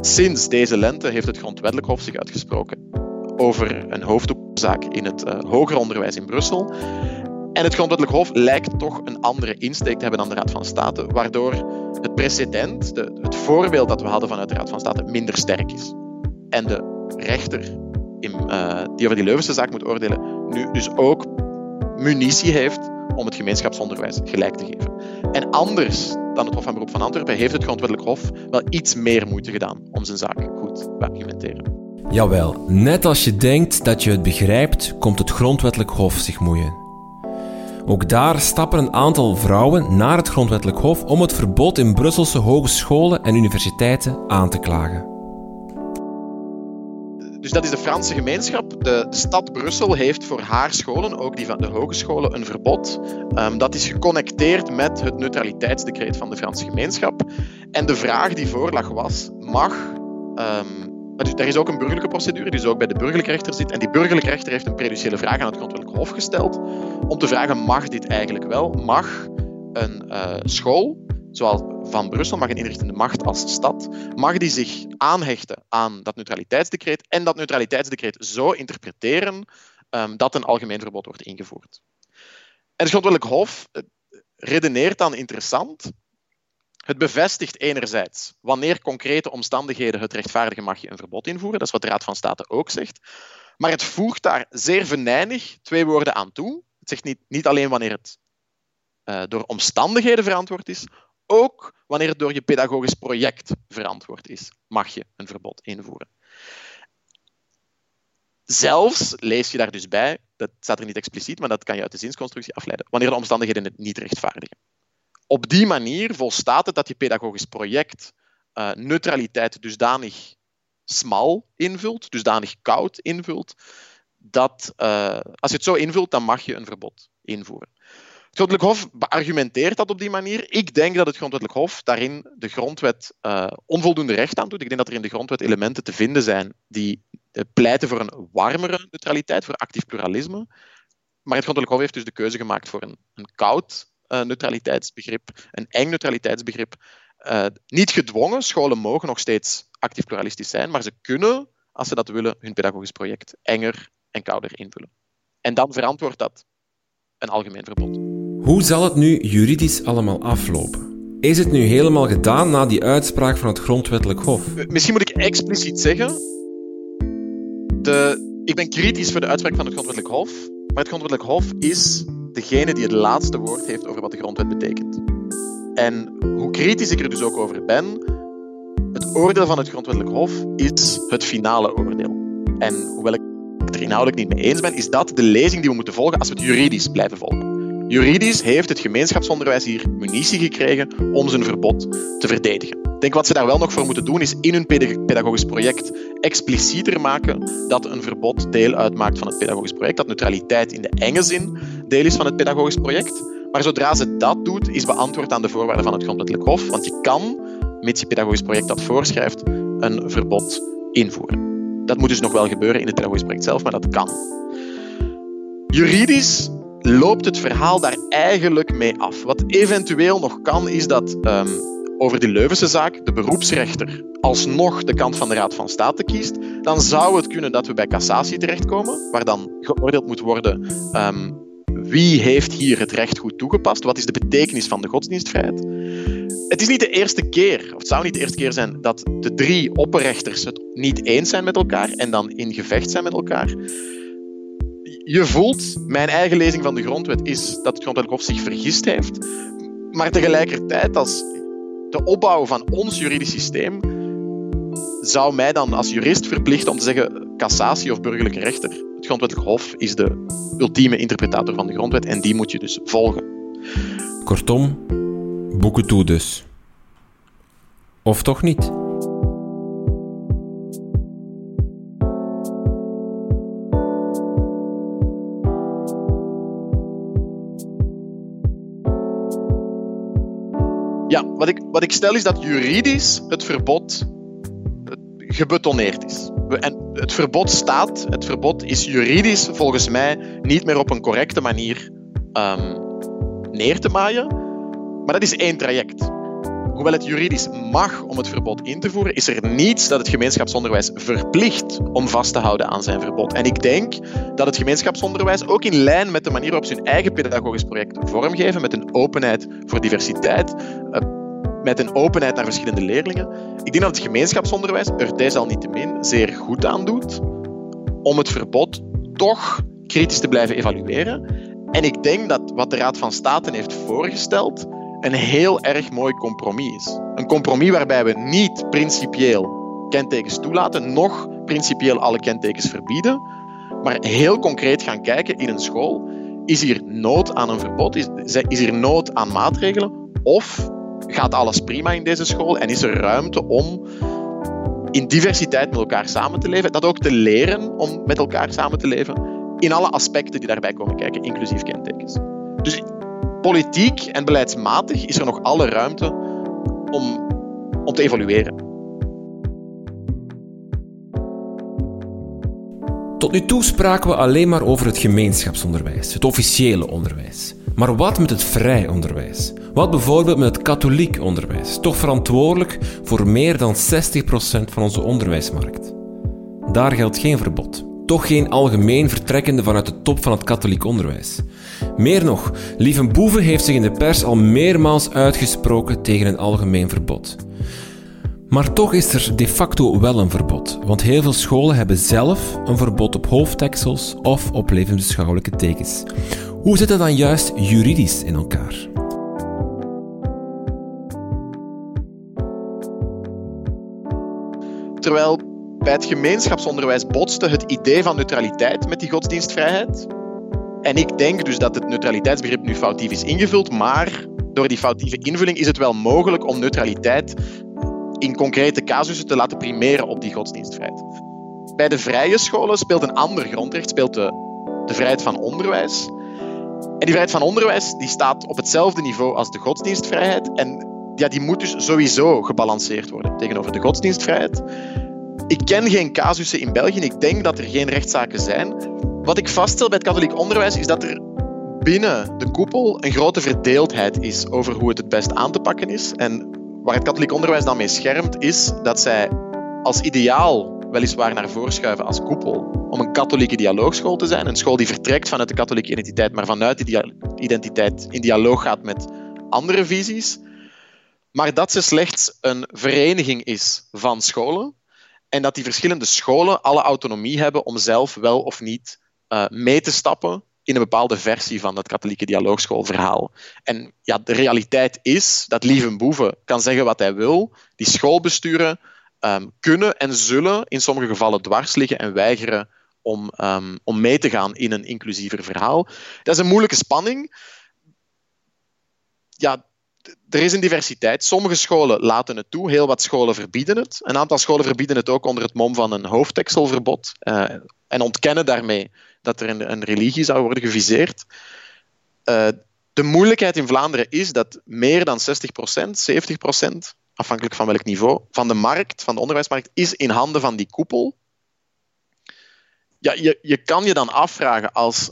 Sinds deze lente heeft het Grondwettelijk Hof zich uitgesproken over een hoofddoekzaak in het uh, hoger onderwijs in Brussel. En het Grondwettelijk Hof lijkt toch een andere insteek te hebben dan de Raad van State, waardoor het precedent, de, het voorbeeld dat we hadden vanuit de Raad van State, minder sterk is. En de rechter in, uh, die over die Leuvense zaak moet oordelen, nu dus ook munitie heeft om het gemeenschapsonderwijs gelijk te geven. En anders dan het Hof van Beroep van Antwerpen heeft het Grondwettelijk Hof wel iets meer moeite gedaan om zijn zaak goed te argumenteren. Jawel, net als je denkt dat je het begrijpt, komt het Grondwettelijk Hof zich moeien. Ook daar stappen een aantal vrouwen naar het Grondwettelijk Hof om het verbod in Brusselse hogescholen en universiteiten aan te klagen. Dus dat is de Franse gemeenschap. De, stad Brussel heeft voor haar scholen, ook die van de hogescholen, een verbod. Um, dat is geconnecteerd met het neutraliteitsdecreet van de Franse gemeenschap. En de vraag die voorlag was: mag. Um, dus er is ook een burgerlijke procedure, die dus ook bij de burgerlijke rechter zit. En die burgerlijke rechter heeft een prejudiciële vraag aan het Grondwettelijk Hof gesteld. Om te vragen: mag dit eigenlijk wel? Mag een uh, school zoals van Brussel mag een inrichtende macht als stad, mag die zich aanhechten aan dat neutraliteitsdecreet en dat neutraliteitsdecreet zo interpreteren um, dat een algemeen verbod wordt ingevoerd. En het Grondwettelijk Hof redeneert dan interessant. Het bevestigt enerzijds wanneer concrete omstandigheden het rechtvaardigen mag je een verbod invoeren. Dat is wat de Raad van State ook zegt. Maar het voegt daar zeer venijnig twee woorden aan toe. Het zegt niet, niet alleen wanneer het uh, door omstandigheden verantwoord is, ook wanneer het door je pedagogisch project verantwoord is, mag je een verbod invoeren. Zelfs lees je daar dus bij, dat staat er niet expliciet, maar dat kan je uit de zinsconstructie afleiden, wanneer de omstandigheden het niet rechtvaardigen. Op die manier volstaat het dat je pedagogisch project uh, neutraliteit dusdanig smal invult, dusdanig koud invult, dat uh, als je het zo invult, dan mag je een verbod invoeren. Het Grondwettelijk Hof beargumenteert dat op die manier. Ik denk dat het Grondwettelijk Hof daarin de grondwet uh, onvoldoende recht aan doet. Ik denk dat er in de grondwet elementen te vinden zijn die uh, pleiten voor een warmere neutraliteit, voor actief pluralisme. Maar het Grondwettelijk Hof heeft dus de keuze gemaakt voor een, een koud uh, neutraliteitsbegrip, een eng neutraliteitsbegrip. niet gedwongen, scholen mogen nog steeds actief pluralistisch zijn, maar ze kunnen, als ze dat willen, hun pedagogisch project enger en kouder invullen. En dan verantwoordt dat een algemeen verbod. Hoe zal het nu juridisch allemaal aflopen? Is het nu helemaal gedaan na die uitspraak van het Grondwettelijk Hof? Misschien moet ik expliciet zeggen. De, ik ben kritisch voor de uitspraak van het Grondwettelijk Hof. Maar het Grondwettelijk Hof is degene die het laatste woord heeft over wat de grondwet betekent. En hoe kritisch ik er dus ook over ben, het oordeel van het Grondwettelijk Hof is het finale oordeel. En hoewel ik het er inhoudelijk niet mee eens ben, is dat de lezing die we moeten volgen als we het juridisch blijven volgen. Juridisch heeft het gemeenschapsonderwijs hier munitie gekregen om zijn verbod te verdedigen. Ik denk wat ze daar wel nog voor moeten doen, is in hun pedagogisch project explicieter maken dat een verbod deel uitmaakt van het pedagogisch project, dat neutraliteit in de enge zin deel is van het pedagogisch project. Maar zodra ze dat doet, is beantwoord aan de voorwaarden van het Grondwettelijk Hof, want je kan, mits je pedagogisch project dat voorschrijft, een verbod invoeren. Dat moet dus nog wel gebeuren in het pedagogisch project zelf, maar dat kan. Juridisch loopt het verhaal daar eigenlijk mee af. Wat eventueel nog kan, is dat um, over die Leuvense zaak de beroepsrechter alsnog de kant van de Raad van State kiest. Dan zou het kunnen dat we bij cassatie terechtkomen, waar dan geoordeeld moet worden um, wie heeft hier het recht goed toegepast, wat is de betekenis van de godsdienstvrijheid. Het is niet de eerste keer, of het zou niet de eerste keer zijn, dat de drie opperrechters het niet eens zijn met elkaar en dan in gevecht zijn met elkaar je voelt, mijn eigen lezing van de grondwet is dat het Grondwettelijk Hof zich vergist heeft. Maar tegelijkertijd, als de opbouw van ons juridisch systeem zou mij dan als jurist verplichten om te zeggen cassatie of burgerlijke rechter. Het Grondwettelijk Hof is de ultieme interpretator van de grondwet en die moet je dus volgen. Kortom, Boeken toe dus. Of toch niet? Wat ik, wat ik stel is dat juridisch het verbod gebetoneerd is. En het verbod staat, het verbod is juridisch volgens mij niet meer op een correcte manier um, neer te maaien. Maar dat is één traject. Hoewel het juridisch mag om het verbod in te voeren, is er niets dat het gemeenschapsonderwijs verplicht om vast te houden aan zijn verbod. En ik denk dat het gemeenschapsonderwijs ook in lijn met de manier waarop ze hun eigen pedagogisch project vormgeven, met een openheid voor diversiteit, eh, met een openheid naar verschillende leerlingen. Ik denk dat het gemeenschapsonderwijs er desalniettemin zeer goed aan doet om het verbod toch kritisch te blijven evalueren. En ik denk dat wat de Raad van State heeft voorgesteld een heel erg mooi compromis is. Een compromis waarbij we niet principieel kentekens toelaten, noch principieel alle kentekens verbieden, maar heel concreet gaan kijken in een school. Is hier nood aan een verbod? Is, is hier nood aan maatregelen? Of gaat alles prima in deze school en is er ruimte om in diversiteit met elkaar samen te leven? Dat ook te leren om met elkaar samen te leven in alle aspecten die daarbij komen kijken, inclusief kentekens. Dus politiek en beleidsmatig is er nog alle ruimte om, om te evalueren. Tot nu toe spraken we alleen maar over het gemeenschapsonderwijs, het officiële onderwijs. Maar wat met het vrij onderwijs? Wat bijvoorbeeld met het katholiek onderwijs, toch verantwoordelijk voor meer dan 60% van onze onderwijsmarkt? Daar geldt geen verbod toch geen algemeen vertrekkende vanuit de top van het katholiek onderwijs. Meer nog, Lieve Boeven heeft zich in de pers al meermaals uitgesproken tegen een algemeen verbod. Maar toch is er de facto wel een verbod, want heel veel scholen hebben zelf een verbod op hoofddeksels of op levensbeschouwelijke tekens. Hoe zit dat dan juist juridisch in elkaar? Terwijl bij het gemeenschapsonderwijs botste het idee van neutraliteit met die godsdienstvrijheid. En ik denk dus dat het neutraliteitsbegrip nu foutief is ingevuld, maar door die foutieve invulling is het wel mogelijk om neutraliteit in concrete casussen te laten primeren op die godsdienstvrijheid. Bij de vrije scholen speelt een ander grondrecht, speelt de, de vrijheid van onderwijs. En die vrijheid van onderwijs die staat op hetzelfde niveau als de godsdienstvrijheid. En ja, die moet dus sowieso gebalanceerd worden tegenover de godsdienstvrijheid. Ik ken geen casussen in België. Ik denk dat er geen rechtszaken zijn. Wat ik vaststel bij het katholiek onderwijs is dat er binnen de koepel een grote verdeeldheid is over hoe het het best aan te pakken is. En waar het katholiek onderwijs dan mee schermt, is dat zij als ideaal weliswaar naar voren schuiven als koepel om een katholieke dialoogschool te zijn. Een school die vertrekt vanuit de katholieke identiteit, maar vanuit die identiteit in dialoog gaat met andere visies. Maar dat ze slechts een vereniging is van scholen en dat die verschillende scholen alle autonomie hebben om zelf wel of niet uh, mee te stappen in een bepaalde versie van dat katholieke dialoogschoolverhaal. En ja, de realiteit is dat Lieve Boeven kan zeggen wat hij wil. Die schoolbesturen um, kunnen en zullen in sommige gevallen dwars liggen en weigeren om, um, om mee te gaan in een inclusiever verhaal. Dat is een moeilijke spanning. Ja, er is een diversiteit. Sommige scholen laten het toe, heel wat scholen verbieden het. Een aantal scholen verbieden het ook onder het mom van een hoofdtekselverbod uh, en ontkennen daarmee dat er een, religie zou worden geviseerd. Uh, de moeilijkheid in Vlaanderen is dat meer dan 60%, 70%, afhankelijk van welk niveau, van de markt, van de onderwijsmarkt, is in handen van die koepel. Ja, je, je kan je dan afvragen als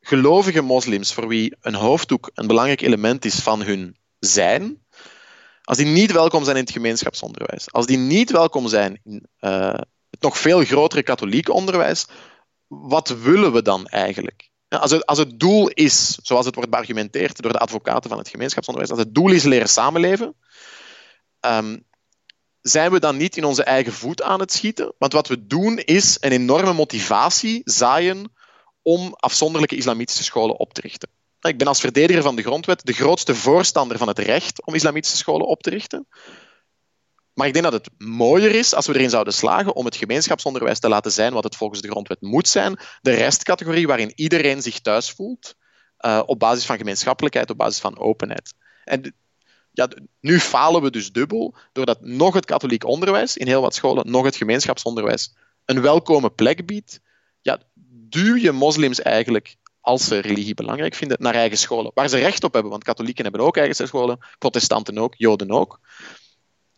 gelovige moslims, voor wie een hoofddoek een belangrijk element is van hun zijn, als die niet welkom zijn in het gemeenschapsonderwijs, als die niet welkom zijn in uh, het nog veel grotere katholieke onderwijs, wat willen we dan eigenlijk? Als het, als het doel is, zoals het wordt beargumenteerd door de advocaten van het gemeenschapsonderwijs, als het doel is leren samenleven, um, zijn we dan niet in onze eigen voet aan het schieten? Want wat we doen is een enorme motivatie zaaien om afzonderlijke islamitische scholen op te richten. Ik ben als verdediger van de grondwet de grootste voorstander van het recht om islamitische scholen op te richten. Maar ik denk dat het mooier is als we erin zouden slagen om het gemeenschapsonderwijs te laten zijn wat het volgens de grondwet moet zijn. De restcategorie waarin iedereen zich thuis voelt, uh, op basis van gemeenschappelijkheid, op basis van openheid. En Ja, nu falen we dus dubbel, doordat nog het katholiek onderwijs in heel wat scholen, nog het gemeenschapsonderwijs een welkome plek biedt. Ja, duw je moslims eigenlijk als ze religie belangrijk vinden, naar eigen scholen. Waar ze recht op hebben, want katholieken hebben ook eigen scholen, protestanten ook, joden ook.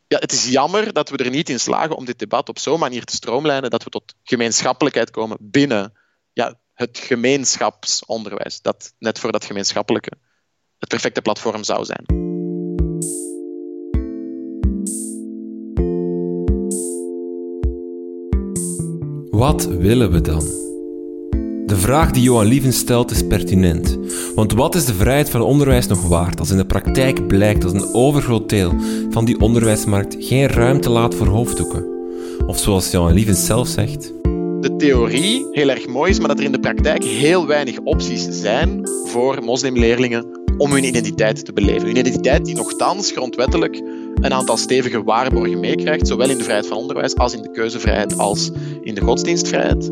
Ja, het is jammer dat we er niet in slagen om dit debat op zo'n manier te stroomlijnen dat we tot gemeenschappelijkheid komen binnen ja, het gemeenschapsonderwijs. Dat net voor dat gemeenschappelijke het perfecte platform zou zijn. Wat willen we dan? De vraag die Johan Lieven stelt is pertinent. Want wat is de vrijheid van onderwijs nog waard als in de praktijk blijkt dat een overgroot deel van die onderwijsmarkt geen ruimte laat voor hoofddoeken? Of zoals Johan Lieven zelf zegt. De theorie heel erg mooi is, maar dat er in de praktijk heel weinig opties zijn voor moslimleerlingen om hun identiteit te beleven. Hun identiteit die nogthans grondwettelijk een aantal stevige waarborgen meekrijgt, zowel in de vrijheid van onderwijs als in de keuzevrijheid als in de godsdienstvrijheid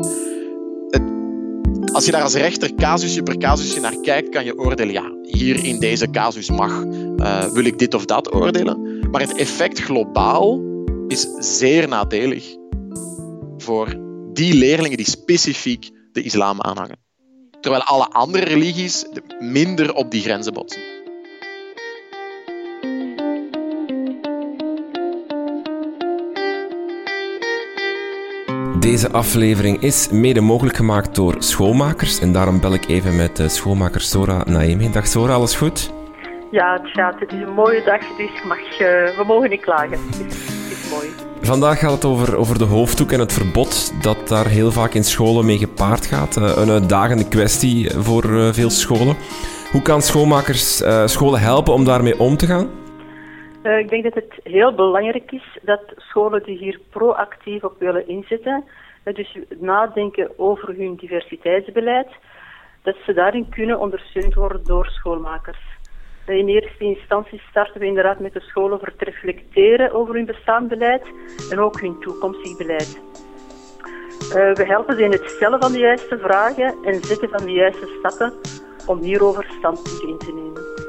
als je daar als rechter casusje per casusje naar kijkt, kan je oordelen, ja, hier in deze casus mag, uh, wil ik dit of dat oordelen. Maar het effect globaal is zeer nadelig voor die leerlingen die specifiek de islam aanhangen. Terwijl alle andere religies minder op die grenzen botsen. Deze aflevering is mede mogelijk gemaakt door schoolmakers. En daarom bel ik even met de schoolmaker Sora Naemi. Dag Sora, alles goed? Ja, het gaat. Het is een mooie dag, dus mag, uh, we mogen niet klagen. Het is, het is, mooi. Vandaag gaat het over, over de hoofddoek en het verbod dat daar heel vaak in scholen mee gepaard gaat. Uh, een uitdagende kwestie voor uh, veel scholen. Hoe kan schoolmakers scholen helpen om daarmee om te gaan? Uh, ik denk dat het heel belangrijk is dat scholen die hier proactief op willen inzetten, uh, dus nadenken over hun diversiteitsbeleid, dat ze daarin kunnen ondersteund worden door schoolmakers. Uh, in eerste instantie starten we inderdaad met de scholen over te reflecteren over hun bestaand beleid en ook hun toekomstig beleid. we helpen ze in het stellen van de juiste vragen en zetten van de juiste stappen om hierover standpunten in te nemen.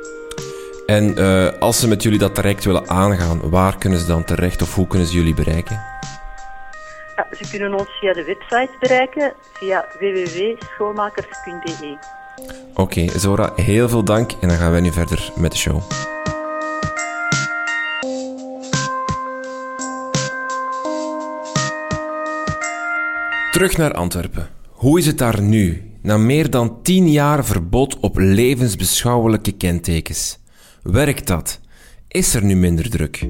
En uh, als ze met jullie dat traject willen aangaan, waar kunnen ze dan terecht of hoe kunnen ze jullie bereiken? Ja, ze kunnen ons via de website bereiken, via www.schoolmakers.be. Oké, okay, Zora, heel veel dank en dan gaan wij nu verder met de show. Terug naar Antwerpen. Hoe is het daar nu, na meer dan tien jaar verbod op levensbeschouwelijke kentekens? Werkt dat? Is er nu minder druk?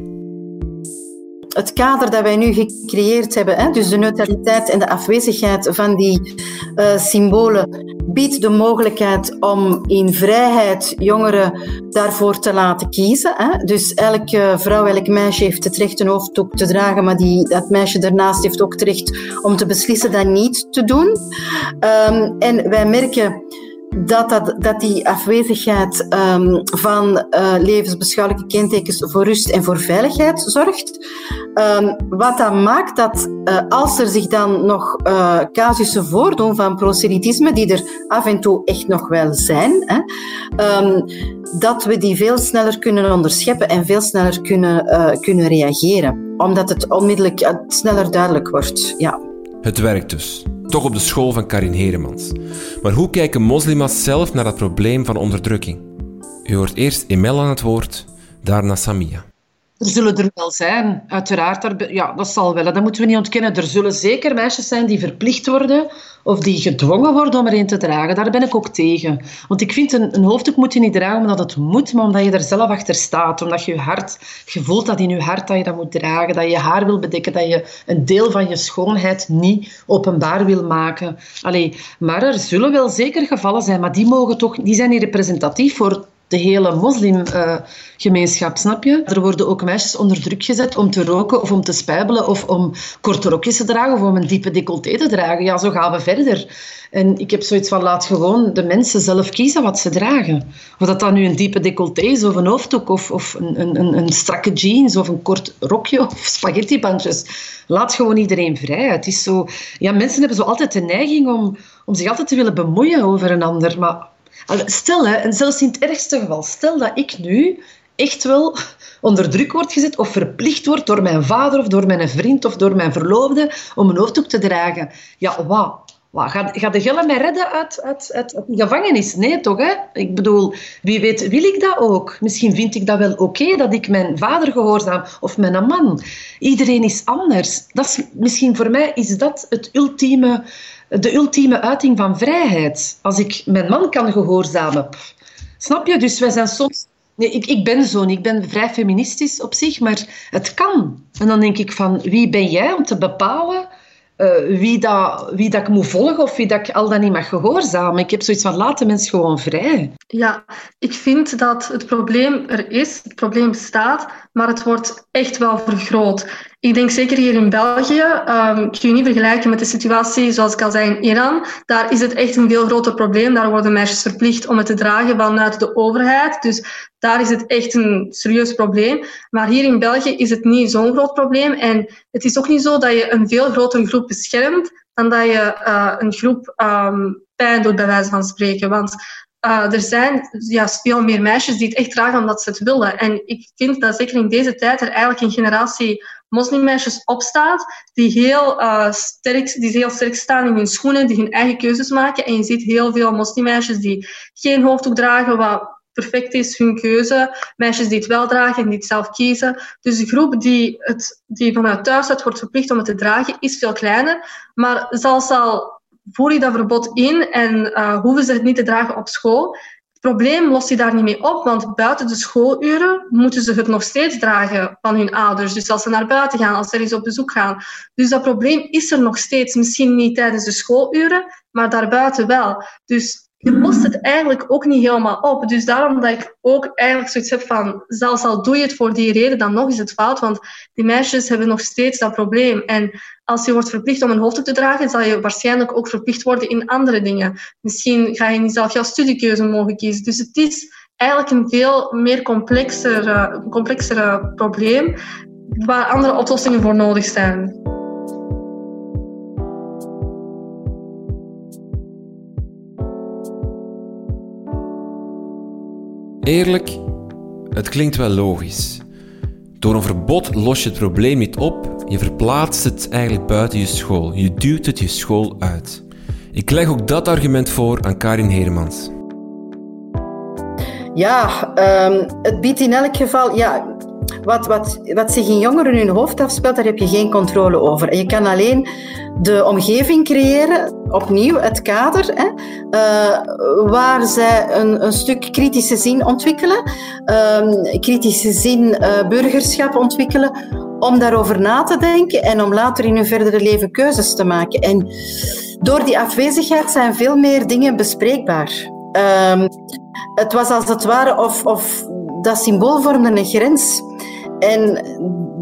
Het kader dat wij nu gecreëerd hebben, dus de neutraliteit en de afwezigheid van die uh, symbolen, biedt de mogelijkheid om in vrijheid jongeren daarvoor te laten kiezen. Dus elke vrouw, elk meisje heeft het recht een hoofddoek te dragen, maar die, dat meisje daarnaast heeft ook het recht om te beslissen dat niet te doen. Um, en wij merken dat, dat, dat die afwezigheid um, van uh, levensbeschouwelijke kentekens voor rust en voor veiligheid zorgt. Um, wat dan maakt dat uh, als er zich dan nog uh, casussen voordoen van proselytisme, die er af en toe echt nog wel zijn, hè, um, dat we die veel sneller kunnen onderscheppen en veel sneller kunnen, kunnen reageren. Omdat het onmiddellijk sneller duidelijk wordt. Ja. Het werkt dus toch op de school van Karin Heremans. Maar hoe kijken moslima's zelf naar dat probleem van onderdrukking? U hoort eerst Emel aan het woord, daarna Samia. Er zullen er wel zijn, uiteraard. ja, dat zal wel. Dat moeten we niet ontkennen. Er zullen zeker meisjes zijn die verplicht worden of die gedwongen worden om er te dragen. Daar ben ik ook tegen. Want ik vind, een, een hoofddoek moet je niet dragen omdat het moet, maar omdat je er zelf achter staat. Omdat je je hart, je voelt dat in je hart dat je dat moet dragen, dat je je haar wil bedekken, dat je een deel van je schoonheid niet openbaar wil maken. Allee, maar er zullen wel zeker gevallen zijn, maar die, mogen toch, die zijn niet representatief voor de hele moslimgemeenschap, snap je? Er worden ook meisjes onder druk gezet om te roken of om te spijbelen of om korte rokjes te dragen of om een diepe decolleté te dragen. Ja, zo gaan we verder. En ik heb zoiets van, laat gewoon de mensen zelf kiezen wat ze dragen. Of dat dan nu een diepe decolleté is of een hoofddoek of, of een, een, een strakke jeans of een kort rokje of spaghettibandjes. Laat gewoon iedereen vrij. Het is zo... Ja, mensen hebben zo altijd de neiging om, om zich altijd te willen bemoeien over een ander, maar Stel, en zelfs in het ergste geval, stel dat ik nu echt wel onder druk wordt gezet of verplicht wordt door mijn vader of door mijn vriend of door mijn verloofde om een hoofddoek te dragen. Ja, wat? Wat, ga, de gillen mij redden uit, uit, gevangenis? Nee, toch? Hè? Ik bedoel, wie weet wil ik dat ook. Misschien vind ik dat wel oké, dat ik mijn vader gehoorzaam of mijn man. Iedereen is anders. Dat is, misschien voor mij is dat het ultieme, de ultieme uiting van vrijheid. Als ik mijn man kan gehoorzamen. Snap je? Dus wij zijn soms... Nee, ik, ik ben zo Ik ben vrij feministisch op zich, maar het kan. En dan denk ik van, wie ben jij om te bepalen uh, wie, dat, wie dat ik moet volgen of wie dat ik al dan niet mag gehoorzamen. Ik heb zoiets van, laat de mens gewoon vrij. Ja, ik vind dat het probleem er is, het probleem bestaat, maar het wordt echt wel vergroot. Ik denk zeker hier in België, um, kun je niet vergelijken met de situatie zoals ik al zei in Iran. Daar is het echt een veel groter probleem. Daar worden meisjes verplicht om het te dragen vanuit de overheid. Dus daar is het echt een serieus probleem. Maar hier in België is het niet zo'n groot probleem. En het is ook niet zo dat je een veel grotere groep beschermt dan dat je uh, een groep um, pijn doet, bij wijze van spreken. Want uh, er zijn ja, veel meer meisjes die het echt dragen omdat ze het willen. En ik vind dat zeker in deze tijd er eigenlijk een generatie moslimmeisjes opstaat die heel, uh, sterk, die heel sterk staan in hun schoenen, die hun eigen keuzes maken. En je ziet heel veel moslimmeisjes die geen hoofddoek dragen, wat perfect is, hun keuze. Meisjes die het wel dragen en die het zelf kiezen. Dus de groep die, het, die vanuit thuis uit wordt verplicht om het te dragen, is veel kleiner. Maar zelfs al voer je dat verbod in en uh, hoeven ze het niet te dragen op school, probleem lost hij daar niet mee op, want buiten de schooluren moeten ze het nog steeds dragen van hun ouders. Dus als ze naar buiten gaan, als ze eens op bezoek gaan. Dus dat probleem is er nog steeds. Misschien niet tijdens de schooluren, maar daarbuiten wel. Dus je lost het eigenlijk ook niet helemaal op. Dus daarom dat ik ook eigenlijk zoiets heb van, zelfs al doe je het voor die reden, dan nog is het fout, want die meisjes hebben nog steeds dat probleem. En als je wordt verplicht om een hoofddoek te dragen, zal je waarschijnlijk ook verplicht worden in andere dingen. Misschien ga je niet zelf jouw studiekeuze mogen kiezen. Dus het is eigenlijk een veel meer complexer, complexere probleem waar andere oplossingen voor nodig zijn. Eerlijk, het klinkt wel logisch. Door een verbod los je het probleem niet op, je verplaatst het eigenlijk buiten je school. Je duwt het je school uit. Ik leg ook dat argument voor aan Karin Heremans. Ja, um, het biedt in elk geval. Ja, wat, wat, wat zich in jongeren hun hoofd afspeelt, daar heb je geen controle over. En je kan alleen de omgeving creëren, opnieuw het kader, hè, uh, waar zij een, een, stuk kritische zin ontwikkelen, um, kritische zin uh, burgerschap ontwikkelen, om daarover na te denken en om later in hun verdere leven keuzes te maken. En door die afwezigheid zijn veel meer dingen bespreekbaar. Um, het was als het ware of, of dat symbool vormde een grens. En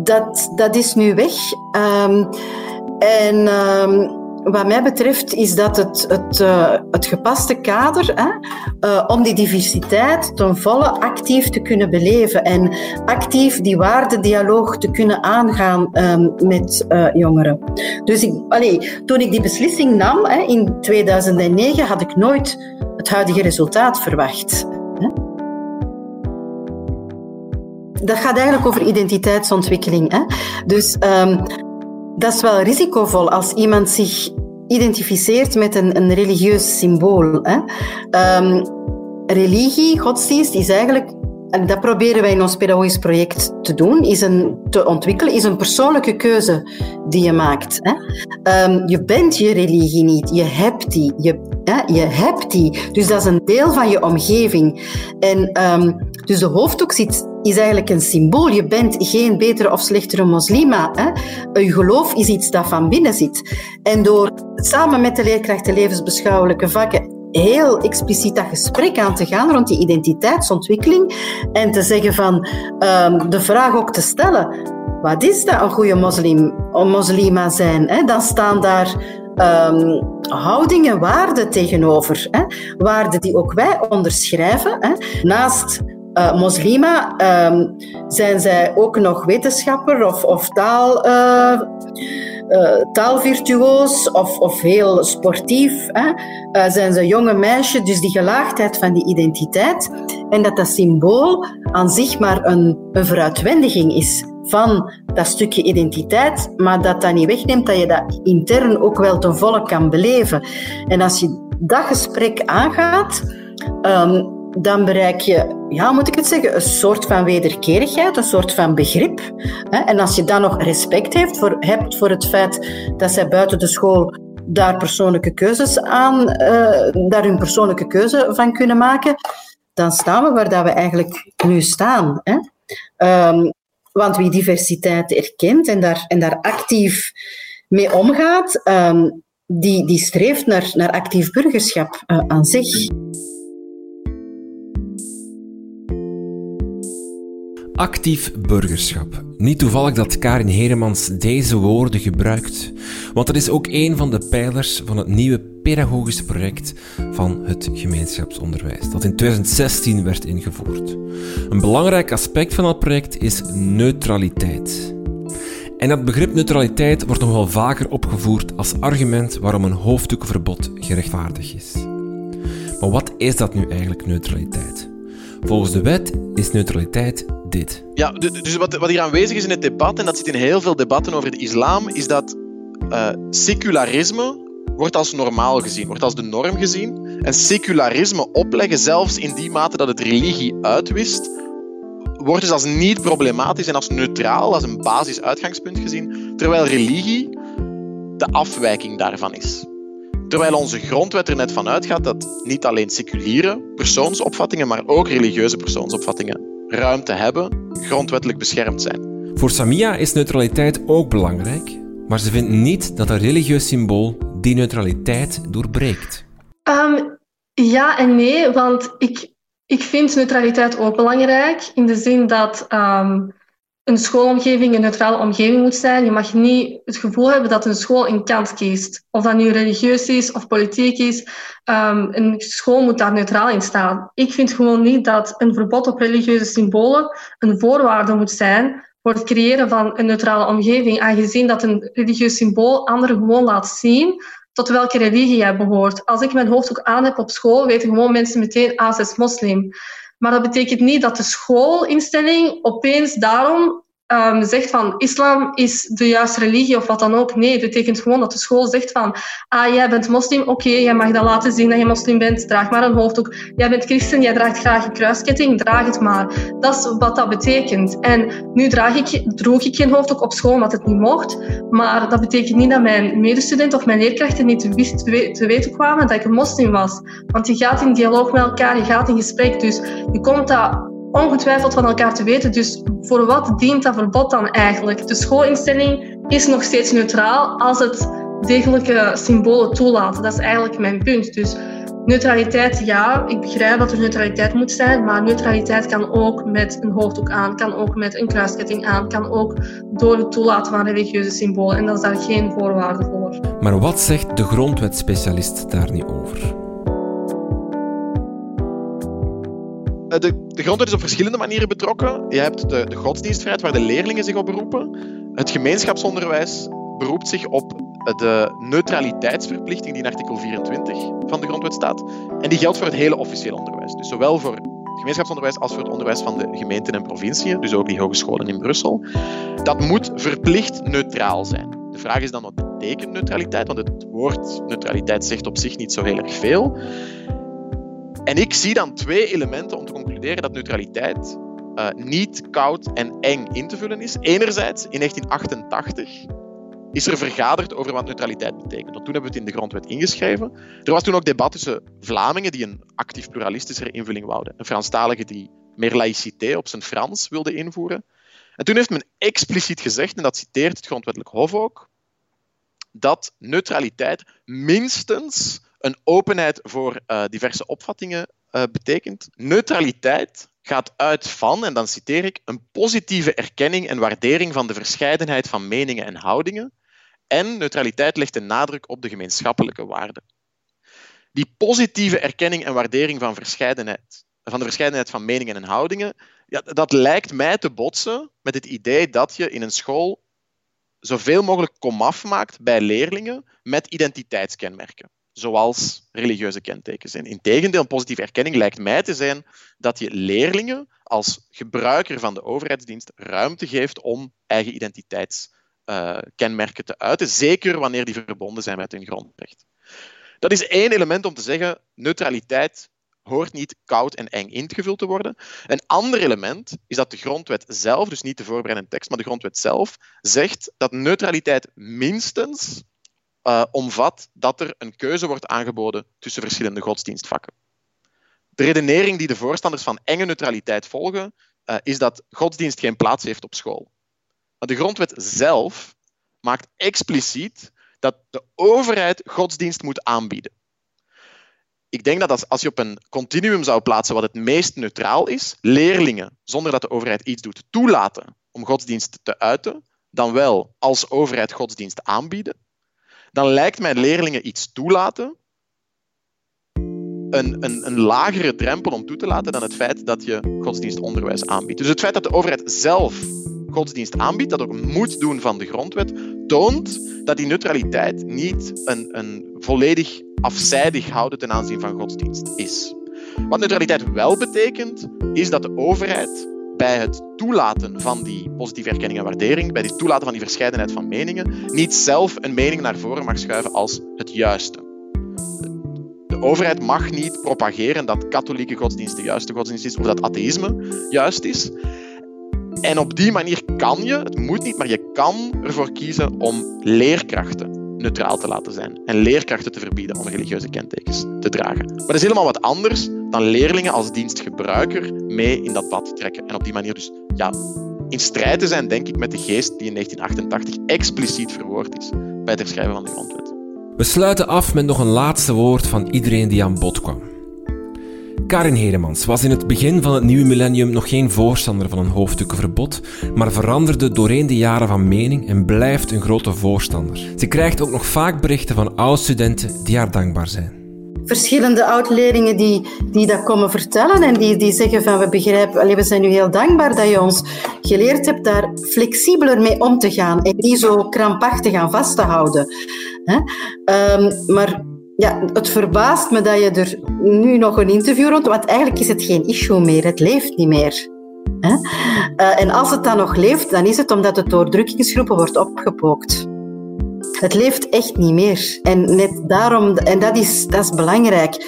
dat, dat is nu weg. Um, en um, wat mij betreft is dat het, het, uh, het gepaste kader hè, uh, om die diversiteit ten volle actief te kunnen beleven en actief die waardedialoog te kunnen aangaan um, met uh, jongeren. Dus ik, allee, toen ik die beslissing nam hè, in 2009 had ik nooit het huidige resultaat verwacht. Dat gaat eigenlijk over identiteitsontwikkeling. Hè. Dus um, dat is wel risicovol als iemand zich identificeert met een, een religieus symbool. Hè. Um, religie, godsdienst, is eigenlijk, dat proberen wij in ons pedagogisch project te doen, is een, te ontwikkelen, is een persoonlijke keuze die je maakt. Hè. Um, je bent je religie niet, je hebt die. Je, hè, je hebt die. Dus dat is een deel van je omgeving. En um, dus de hoofddoek is eigenlijk een symbool. Je bent geen betere of slechtere moslima. Hè? Je geloof is iets dat van binnen zit. En door samen met de leerkrachten levensbeschouwelijke vakken heel expliciet dat gesprek aan te gaan rond die identiteitsontwikkeling en te zeggen van um, de vraag ook te stellen, wat is dat een goede moslim, een moslima zijn? Hè? Dan staan daar um, houdingen, waarden tegenover. Hè? Waarden die ook wij onderschrijven. Hè? Naast uh, moslima, ehm, zijn zij ook nog wetenschapper of, of taal, uh, taalvirtuoos of, of heel sportief? Hè? zijn ze jonge meisjes, dus die gelaagdheid van die identiteit en dat dat symbool aan zich maar een, een vooruitwendiging is van dat stukje identiteit, maar dat dat niet wegneemt dat je dat intern ook wel ten volle kan beleven. En als je dat gesprek aangaat, um, dan bereik je, ja, moet ik het zeggen, een soort van wederkerigheid, een soort van begrip. En als je dan nog respect voor, hebt voor het feit dat zij buiten de school daar persoonlijke keuzes aan, uh, daar hun persoonlijke keuze van kunnen maken, dan staan we waar dat we eigenlijk nu staan. Hè? Um, want wie diversiteit erkent en daar, en daar actief mee omgaat, um, die, die streeft naar, naar actief burgerschap uh, aan zich. Actief burgerschap. Niet toevallig dat Karin Heremans deze woorden gebruikt, want dat is ook een van de pijlers van het nieuwe pedagogische project van het gemeenschapsonderwijs, dat in 2016 werd ingevoerd. Een belangrijk aspect van dat project is neutraliteit. En dat begrip neutraliteit wordt nog wel vaker opgevoerd als argument waarom een hoofddoekverbod gerechtvaardigd is. Maar wat is dat nu eigenlijk, neutraliteit? Volgens de wet is neutraliteit dit. Ja, dus wat, wat hier aanwezig is in het debat, en dat zit in heel veel debatten over de islam, is dat uh, secularisme wordt als normaal gezien, wordt als de norm gezien. En secularisme opleggen, zelfs in die mate dat het religie uitwist, wordt dus als niet problematisch en als neutraal, als een basisuitgangspunt gezien, terwijl religie de afwijking daarvan is. Terwijl onze grondwet er net van uitgaat dat niet alleen seculiere persoonsopvattingen, maar ook religieuze persoonsopvattingen ruimte hebben, grondwettelijk beschermd zijn. Voor Samia is neutraliteit ook belangrijk, maar ze vindt niet dat een religieus symbool die neutraliteit doorbreekt. Um, ja en nee, want ik, ik vind neutraliteit ook belangrijk in de zin dat um, een schoolomgeving een neutrale omgeving moet zijn. Je mag niet het gevoel hebben dat een school een kant kiest. Of dat nu religieus is of politiek is. Um, een school moet daar neutraal in staan. Ik vind gewoon niet dat een verbod op religieuze symbolen een voorwaarde moet zijn voor het creëren van een neutrale omgeving, aangezien dat een religieus symbool anderen gewoon laat zien tot welke religie jij behoort. Als ik mijn hoofddoek aan heb op school, weten gewoon mensen meteen, ah, ze is moslim. Maar dat betekent niet dat de schoolinstelling opeens daarom um, zegt van islam is de juiste religie of wat dan ook. Nee, het betekent gewoon dat de school zegt van ah, jij bent moslim, oké, jij mag dat laten zien dat je moslim bent, draag maar een hoofddoek. Jij bent christen, jij draagt graag een kruisketting, draag het maar. Dat is wat dat betekent. En nu draag ik, droeg ik geen hoofddoek op school omdat het niet mocht, maar dat betekent niet dat mijn medestudent of mijn leerkrachten niet wist, te weten kwamen dat ik een moslim was. Want je gaat in dialoog met elkaar, je gaat in gesprek, dus je komt dat ongetwijfeld van elkaar te weten. Dus voor wat dient dat verbod dan eigenlijk? De schoolinstelling is nog steeds neutraal als het degelijke symbolen toelaat. Dat is eigenlijk mijn punt. Dus neutraliteit, ja, ik begrijp dat er neutraliteit moet zijn, maar neutraliteit kan ook met een hoofddoek aan, kan ook met een kruisketting aan, kan ook door het toelaten van religieuze symbolen. En dat is daar geen voorwaarde voor. Maar wat zegt de grondwetspecialist daar niet over? De, de grondwet is op verschillende manieren betrokken. Je hebt de, de godsdienstvrijheid waar de leerlingen zich op beroepen. Het gemeenschapsonderwijs beroept zich op de neutraliteitsverplichting die in artikel 24 van de grondwet staat. En die geldt voor het hele officieel onderwijs. Dus zowel voor het gemeenschapsonderwijs als voor het onderwijs van de gemeenten en provinciën, dus ook die hogescholen in Brussel. Dat moet verplicht neutraal zijn. De vraag is dan wat betekent neutraliteit, want het woord neutraliteit zegt op zich niet zo heel erg veel. En ik zie dan twee elementen om te concluderen dat neutraliteit uh, niet koud en eng in te vullen is. Enerzijds, in 1988 is er vergaderd over wat neutraliteit betekent. Want toen hebben we het in de grondwet ingeschreven. Er was toen ook debat tussen Vlamingen die een actief pluralistischere invulling wouden. Een Franstalige die meer laïcité op zijn Frans wilde invoeren. En toen heeft men expliciet gezegd, en dat citeert het grondwettelijk hof ook, dat neutraliteit minstens een openheid voor uh, diverse opvattingen uh, betekent. Neutraliteit gaat uit van, en dan citeer ik, een positieve erkenning en waardering van de verscheidenheid van meningen en houdingen. En neutraliteit legt de nadruk op de gemeenschappelijke waarden. Die positieve erkenning en waardering van verscheidenheid van de verscheidenheid van meningen en houdingen, ja, dat lijkt mij te botsen met het idee dat je in een school zoveel mogelijk komaf maakt bij leerlingen met identiteitskenmerken, zoals religieuze kentekens. En integendeel, een positieve erkenning lijkt mij te zijn dat je leerlingen als gebruiker van de overheidsdienst ruimte geeft om eigen identiteitskenmerken te uiten, zeker wanneer die verbonden zijn met hun grondrecht. Dat is één element om te zeggen, neutraliteit hoort niet koud en eng ingevuld te worden. Een ander element is dat de grondwet zelf, dus niet de voorbereidende tekst, maar de grondwet zelf, zegt dat neutraliteit minstens uh, omvat dat er een keuze wordt aangeboden tussen verschillende godsdienstvakken. De redenering die de voorstanders van enge neutraliteit volgen, uh, is dat godsdienst geen plaats heeft op school. Maar de grondwet zelf maakt expliciet dat de overheid godsdienst moet aanbieden ik denk dat als, als je op een continuum zou plaatsen wat het meest neutraal is, leerlingen, zonder dat de overheid iets doet, toelaten om godsdienst te uiten, dan wel als overheid godsdienst aanbieden, dan lijkt mij leerlingen iets toelaten een, een, een lagere drempel om toe te laten dan het feit dat je godsdienstonderwijs aanbiedt. Dus het feit dat de overheid zelf godsdienst aanbiedt, dat ook moet doen van de grondwet, toont dat die neutraliteit niet een, een volledig afzijdig houden ten aanzien van godsdienst is. Wat neutraliteit wel betekent, is dat de overheid bij het toelaten van die positieve erkenning en waardering, bij het toelaten van die verscheidenheid van meningen, niet zelf een mening naar voren mag schuiven als het juiste. De overheid mag niet propageren dat katholieke godsdienst de juiste godsdienst is of dat atheïsme juist is. En op die manier kan je, het moet niet, maar je kan ervoor kiezen om leerkrachten neutraal te laten zijn en leerkrachten te verbieden om religieuze kentekens te dragen. Maar dat is helemaal wat anders dan leerlingen als dienstgebruiker mee in dat bad trekken. En op die manier dus ja, in strijd te zijn, denk ik, met de geest die in 1988 expliciet verwoord is bij het schrijven van de grondwet. We sluiten af met nog een laatste woord van iedereen die aan bod kwam. Karin Heremans was in het begin van het nieuwe millennium nog geen voorstander van een hoofddoekenverbod, maar veranderde doorheen de jaren van mening en blijft een grote voorstander. Ze krijgt ook nog vaak berichten van oud-studenten die haar dankbaar zijn verschillende oud-leerlingen die, die dat komen vertellen en die, die zeggen van we begrijpen, we zijn u heel dankbaar dat je ons geleerd hebt daar flexibeler mee om te gaan en niet zo krampachtig aan vast te houden. Um, maar ja, het verbaast me dat je er nu nog een interview rond... Want eigenlijk is het geen issue meer. Het leeft niet meer. Hè? Uh, en als het dan nog leeft, dan is het omdat het door drukkingsgroepen wordt opgepookt. Het leeft echt niet meer. En net daarom, en dat is, dat is belangrijk.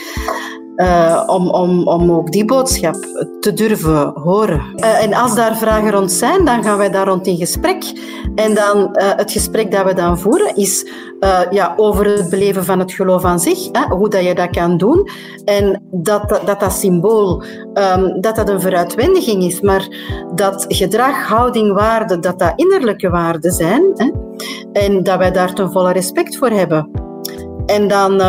Uh, om, om, om ook die boodschap te durven horen. Uh, en als daar vragen rond zijn, dan gaan wij daar rond in gesprek. En dan uh, het gesprek dat we dan voeren is ja, over het beleven van het geloof aan zich, hè, hoe dat je dat kan doen. En dat dat, dat symbool um, dat dat een vooruitwendiging is, maar dat gedrag, houding, waarde, dat dat innerlijke waarden zijn. Hè, en dat wij daar ten volle respect voor hebben. En dan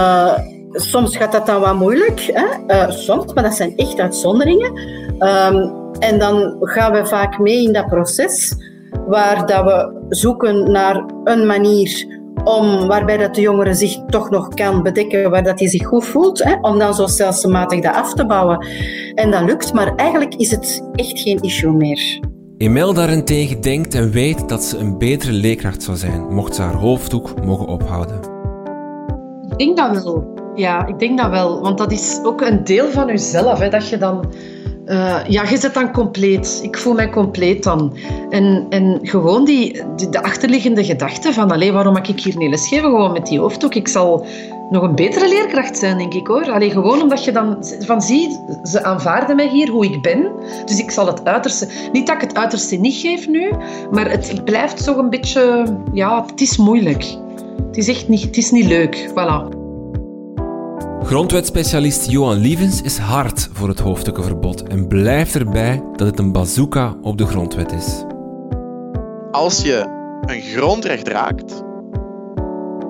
soms gaat dat dan wat moeilijk, hè? Uh, soms, maar dat zijn echt uitzonderingen. Um, en dan gaan we vaak mee in dat proces, waar dat we zoeken naar een manier om, waarbij dat de jongere zich toch nog kan bedekken, waar dat hij zich goed voelt, hè? om dan zo stelselmatig dat af te bouwen. En dat lukt, maar eigenlijk is het echt geen issue meer. Emel daarentegen denkt en weet dat ze een betere leerkracht zou zijn, mocht ze haar hoofddoek mogen ophouden. Ik denk dat wel. Ja, ik denk dat wel. Want dat is ook een deel van jezelf. Hè, dat je dan... Uh, ja, je zit dan compleet. Ik voel mij compleet dan. En, en gewoon die, de achterliggende gedachte van... Allee, waarom mag ik hier niet lesgeven? Gewoon met die hoofddoek. Ik zal nog een betere leerkracht zijn, denk ik hoor. Allee, gewoon omdat je dan van ziet, ze aanvaarden mij hier hoe ik ben. Dus ik zal het uiterste... Niet dat ik het uiterste niet geef nu, maar het blijft zo een beetje... Ja, het is moeilijk. Het is echt niet, het is niet leuk. Voilà. Grondwetspecialist Johan Lievens is hard voor het hoofdstukenverbod en blijft erbij dat het een bazooka op de grondwet is. Als je een grondrecht raakt,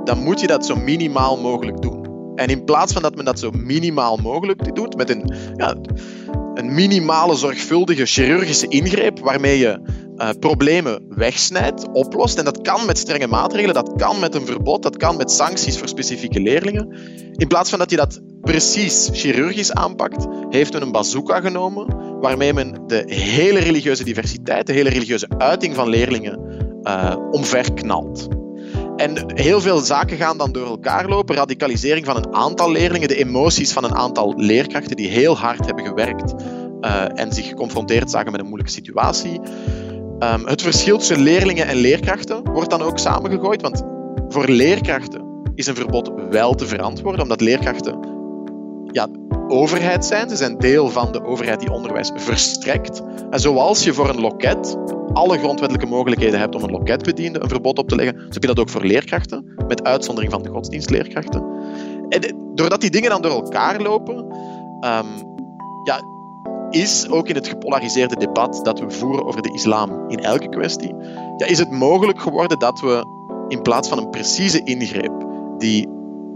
dan moet je dat zo minimaal mogelijk doen. En in plaats van dat men dat zo minimaal mogelijk doet, met een, ja, een minimale zorgvuldige chirurgische ingreep waarmee je uh, problemen wegsnijdt, oplost. En dat kan met strenge maatregelen, dat kan met een verbod, dat kan met sancties voor specifieke leerlingen. In plaats van dat hij dat precies chirurgisch aanpakt, heeft men een bazooka genomen, waarmee men de hele religieuze diversiteit, de hele religieuze uiting van leerlingen uh, omverknalt. En heel veel zaken gaan dan door elkaar lopen. Radicalisering van een aantal leerlingen, de emoties van een aantal leerkrachten die heel hard hebben gewerkt uh, en zich geconfronteerd zagen met een moeilijke situatie. Um, het verschil tussen leerlingen en leerkrachten wordt dan ook samengegooid. Want voor leerkrachten is een verbod wel te verantwoorden, omdat leerkrachten ja, overheid zijn. Ze zijn deel van de overheid die onderwijs verstrekt. En zoals je voor een loket alle grondwettelijke mogelijkheden hebt om een loketbediende een verbod op te leggen, zo heb je dat ook voor leerkrachten, met uitzondering van de godsdienstleerkrachten. En doordat die dingen dan door elkaar lopen, um, ja, is ook in het gepolariseerde debat dat we voeren over de islam in elke kwestie, ja, is het mogelijk geworden dat we in plaats van een precieze ingreep die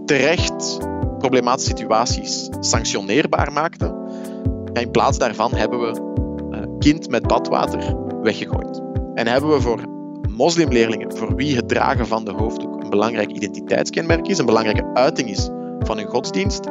terecht problematische situaties sanctioneerbaar maakte, in plaats daarvan hebben we uh, kind met badwater weggegooid. En hebben we voor moslimleerlingen, voor wie het dragen van de hoofddoek een belangrijk identiteitskenmerk is, een belangrijke uiting is van hun godsdienst,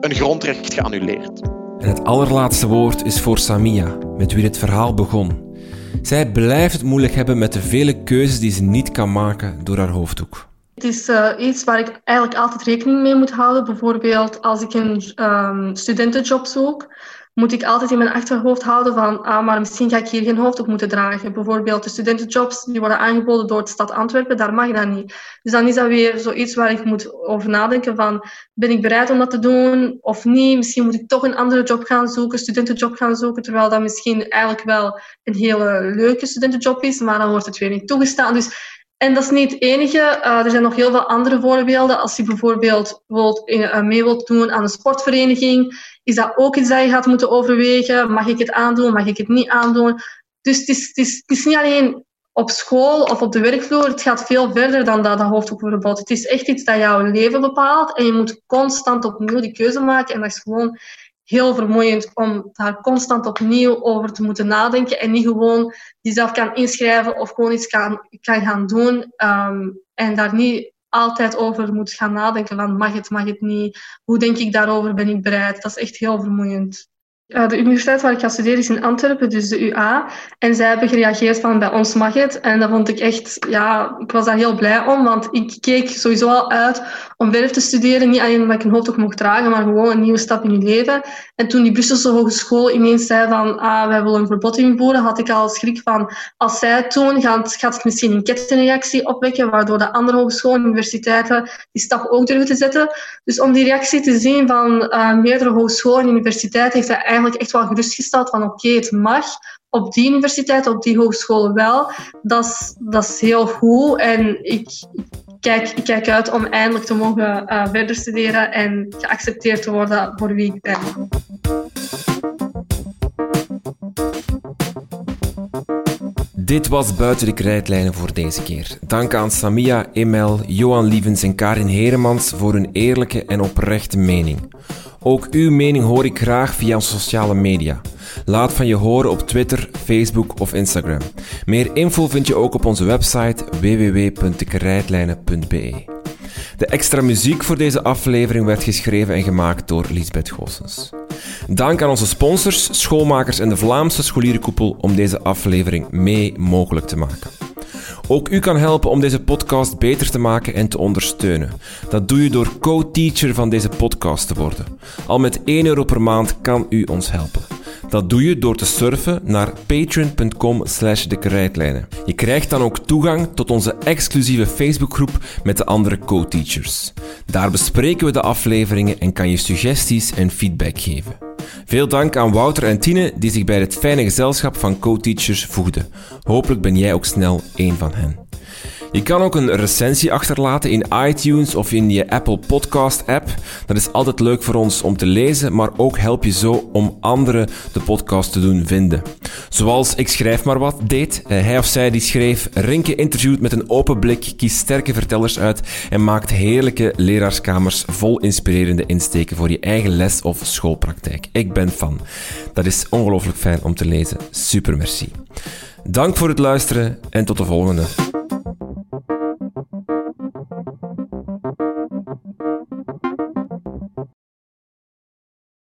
een grondrecht geannuleerd. En het allerlaatste woord is voor Samia, met wie het verhaal begon. Zij blijft het moeilijk hebben met de vele keuzes die ze niet kan maken door haar hoofddoek. Het is uh, iets waar ik eigenlijk altijd rekening mee moet houden. Bijvoorbeeld als ik een um, studentenjob zoek, moet ik altijd in mijn achterhoofd houden van, ah, maar misschien ga ik hier geen hoofddoek moeten dragen. Bijvoorbeeld de studentenjobs die worden aangeboden door de stad Antwerpen, daar mag dat niet. Dus dan is dat weer zoiets waar ik moet over nadenken van, ben ik bereid om dat te doen of niet? Misschien moet ik toch een andere job gaan zoeken, studentenjob gaan zoeken, terwijl dat misschien eigenlijk wel een hele leuke studentenjob is, maar dan wordt het weer niet toegestaan. Dus en dat is niet het enige. Uh, er zijn nog heel veel andere voorbeelden. Als je bijvoorbeeld wilt, uh, mee wilt doen aan een sportvereniging, is dat ook iets dat je gaat moeten overwegen. Mag ik het aandoen? Mag ik het niet aandoen? Dus het is, het is, niet alleen op school of op de werkvloer. Het gaat veel verder dan dat, dat hoofddoekverbod. Het is echt iets dat jouw leven bepaalt. En je moet constant opnieuw die keuze maken. En dat is gewoon heel vermoeiend om daar constant opnieuw over te moeten nadenken en niet gewoon jezelf kan inschrijven of gewoon iets kan, kan gaan doen um, en daar niet altijd over moet gaan nadenken van mag het, mag het niet, hoe denk ik daarover, ben ik bereid. Dat is echt heel vermoeiend. Uh, de universiteit waar ik ga studeren is in Antwerpen, dus de UA. En zij hebben gereageerd van bij ons mag het. En dat vond ik echt, ja, ik was daar heel blij om, want ik keek sowieso al uit om verder te studeren. Niet alleen omdat ik een hoofddoek mocht dragen, maar gewoon een nieuwe stap in je leven. En toen die Brusselse Hogeschool ineens zei van ah, wij willen een verbod invoeren, had ik al schrik van als zij het doen, gaat, gaat het misschien een kettingreactie opwekken, waardoor de andere hogescholen en universiteiten die stap ook durven te zetten. Dus om die reactie te zien van uh, meerdere hogescholen en universiteiten, heeft hij eigenlijk echt wel gerustgesteld van oké, het mag, op die universiteit, op die hogescholen wel. Dat is, dat is heel goed. En ik kijk, ik kijk uit om eindelijk te mogen uh, verder studeren en geaccepteerd te worden voor wie ik ben. Dit was Buiten de Krijtlijnen voor deze keer. Dank aan Samia, Emel, Johan Lievens en Karin Heremans voor hun eerlijke en oprechte mening. Ook uw mening hoor ik graag via sociale media. Laat van je horen op Twitter, Facebook of Instagram. Meer info vind je ook op onze website www.dekrijtlijnen.be. De extra muziek voor deze aflevering werd geschreven en gemaakt door Lisbeth Goossens. Dank aan onze sponsors, schoolmakers en de Vlaamse scholierenkoepel om deze aflevering mee mogelijk te maken. Ook u kan helpen om deze podcast beter te maken en te ondersteunen. Dat doe je door co-teacher van deze podcast te worden. Al met 1 euro per maand kan u ons helpen. Dat doe je door te surfen naar patreon.com slash de. Je krijgt dan ook toegang tot onze exclusieve Facebookgroep met de andere co-teachers. Daar bespreken we de afleveringen en kan je suggesties en feedback geven. Veel dank aan Wouter en Tine die zich bij het fijne gezelschap van co-teachers voegden. Hopelijk ben jij ook snel één van hen. Je kan ook een recensie achterlaten in iTunes of in je Apple Podcast app. Dat is altijd leuk voor ons om te lezen, maar ook help je zo om anderen de podcast te doen vinden. Zoals Ik Schrijf Maar Wat deed. Eh, hij of zij die schreef, Rinke interviewt met een open blik, kiest sterke vertellers uit en maakt heerlijke leraarskamers vol inspirerende insteken voor je eigen les- of schoolpraktijk. Ik ben fan. Dat is ongelooflijk fijn om te lezen. Super merci. Dank voor het luisteren en tot de volgende.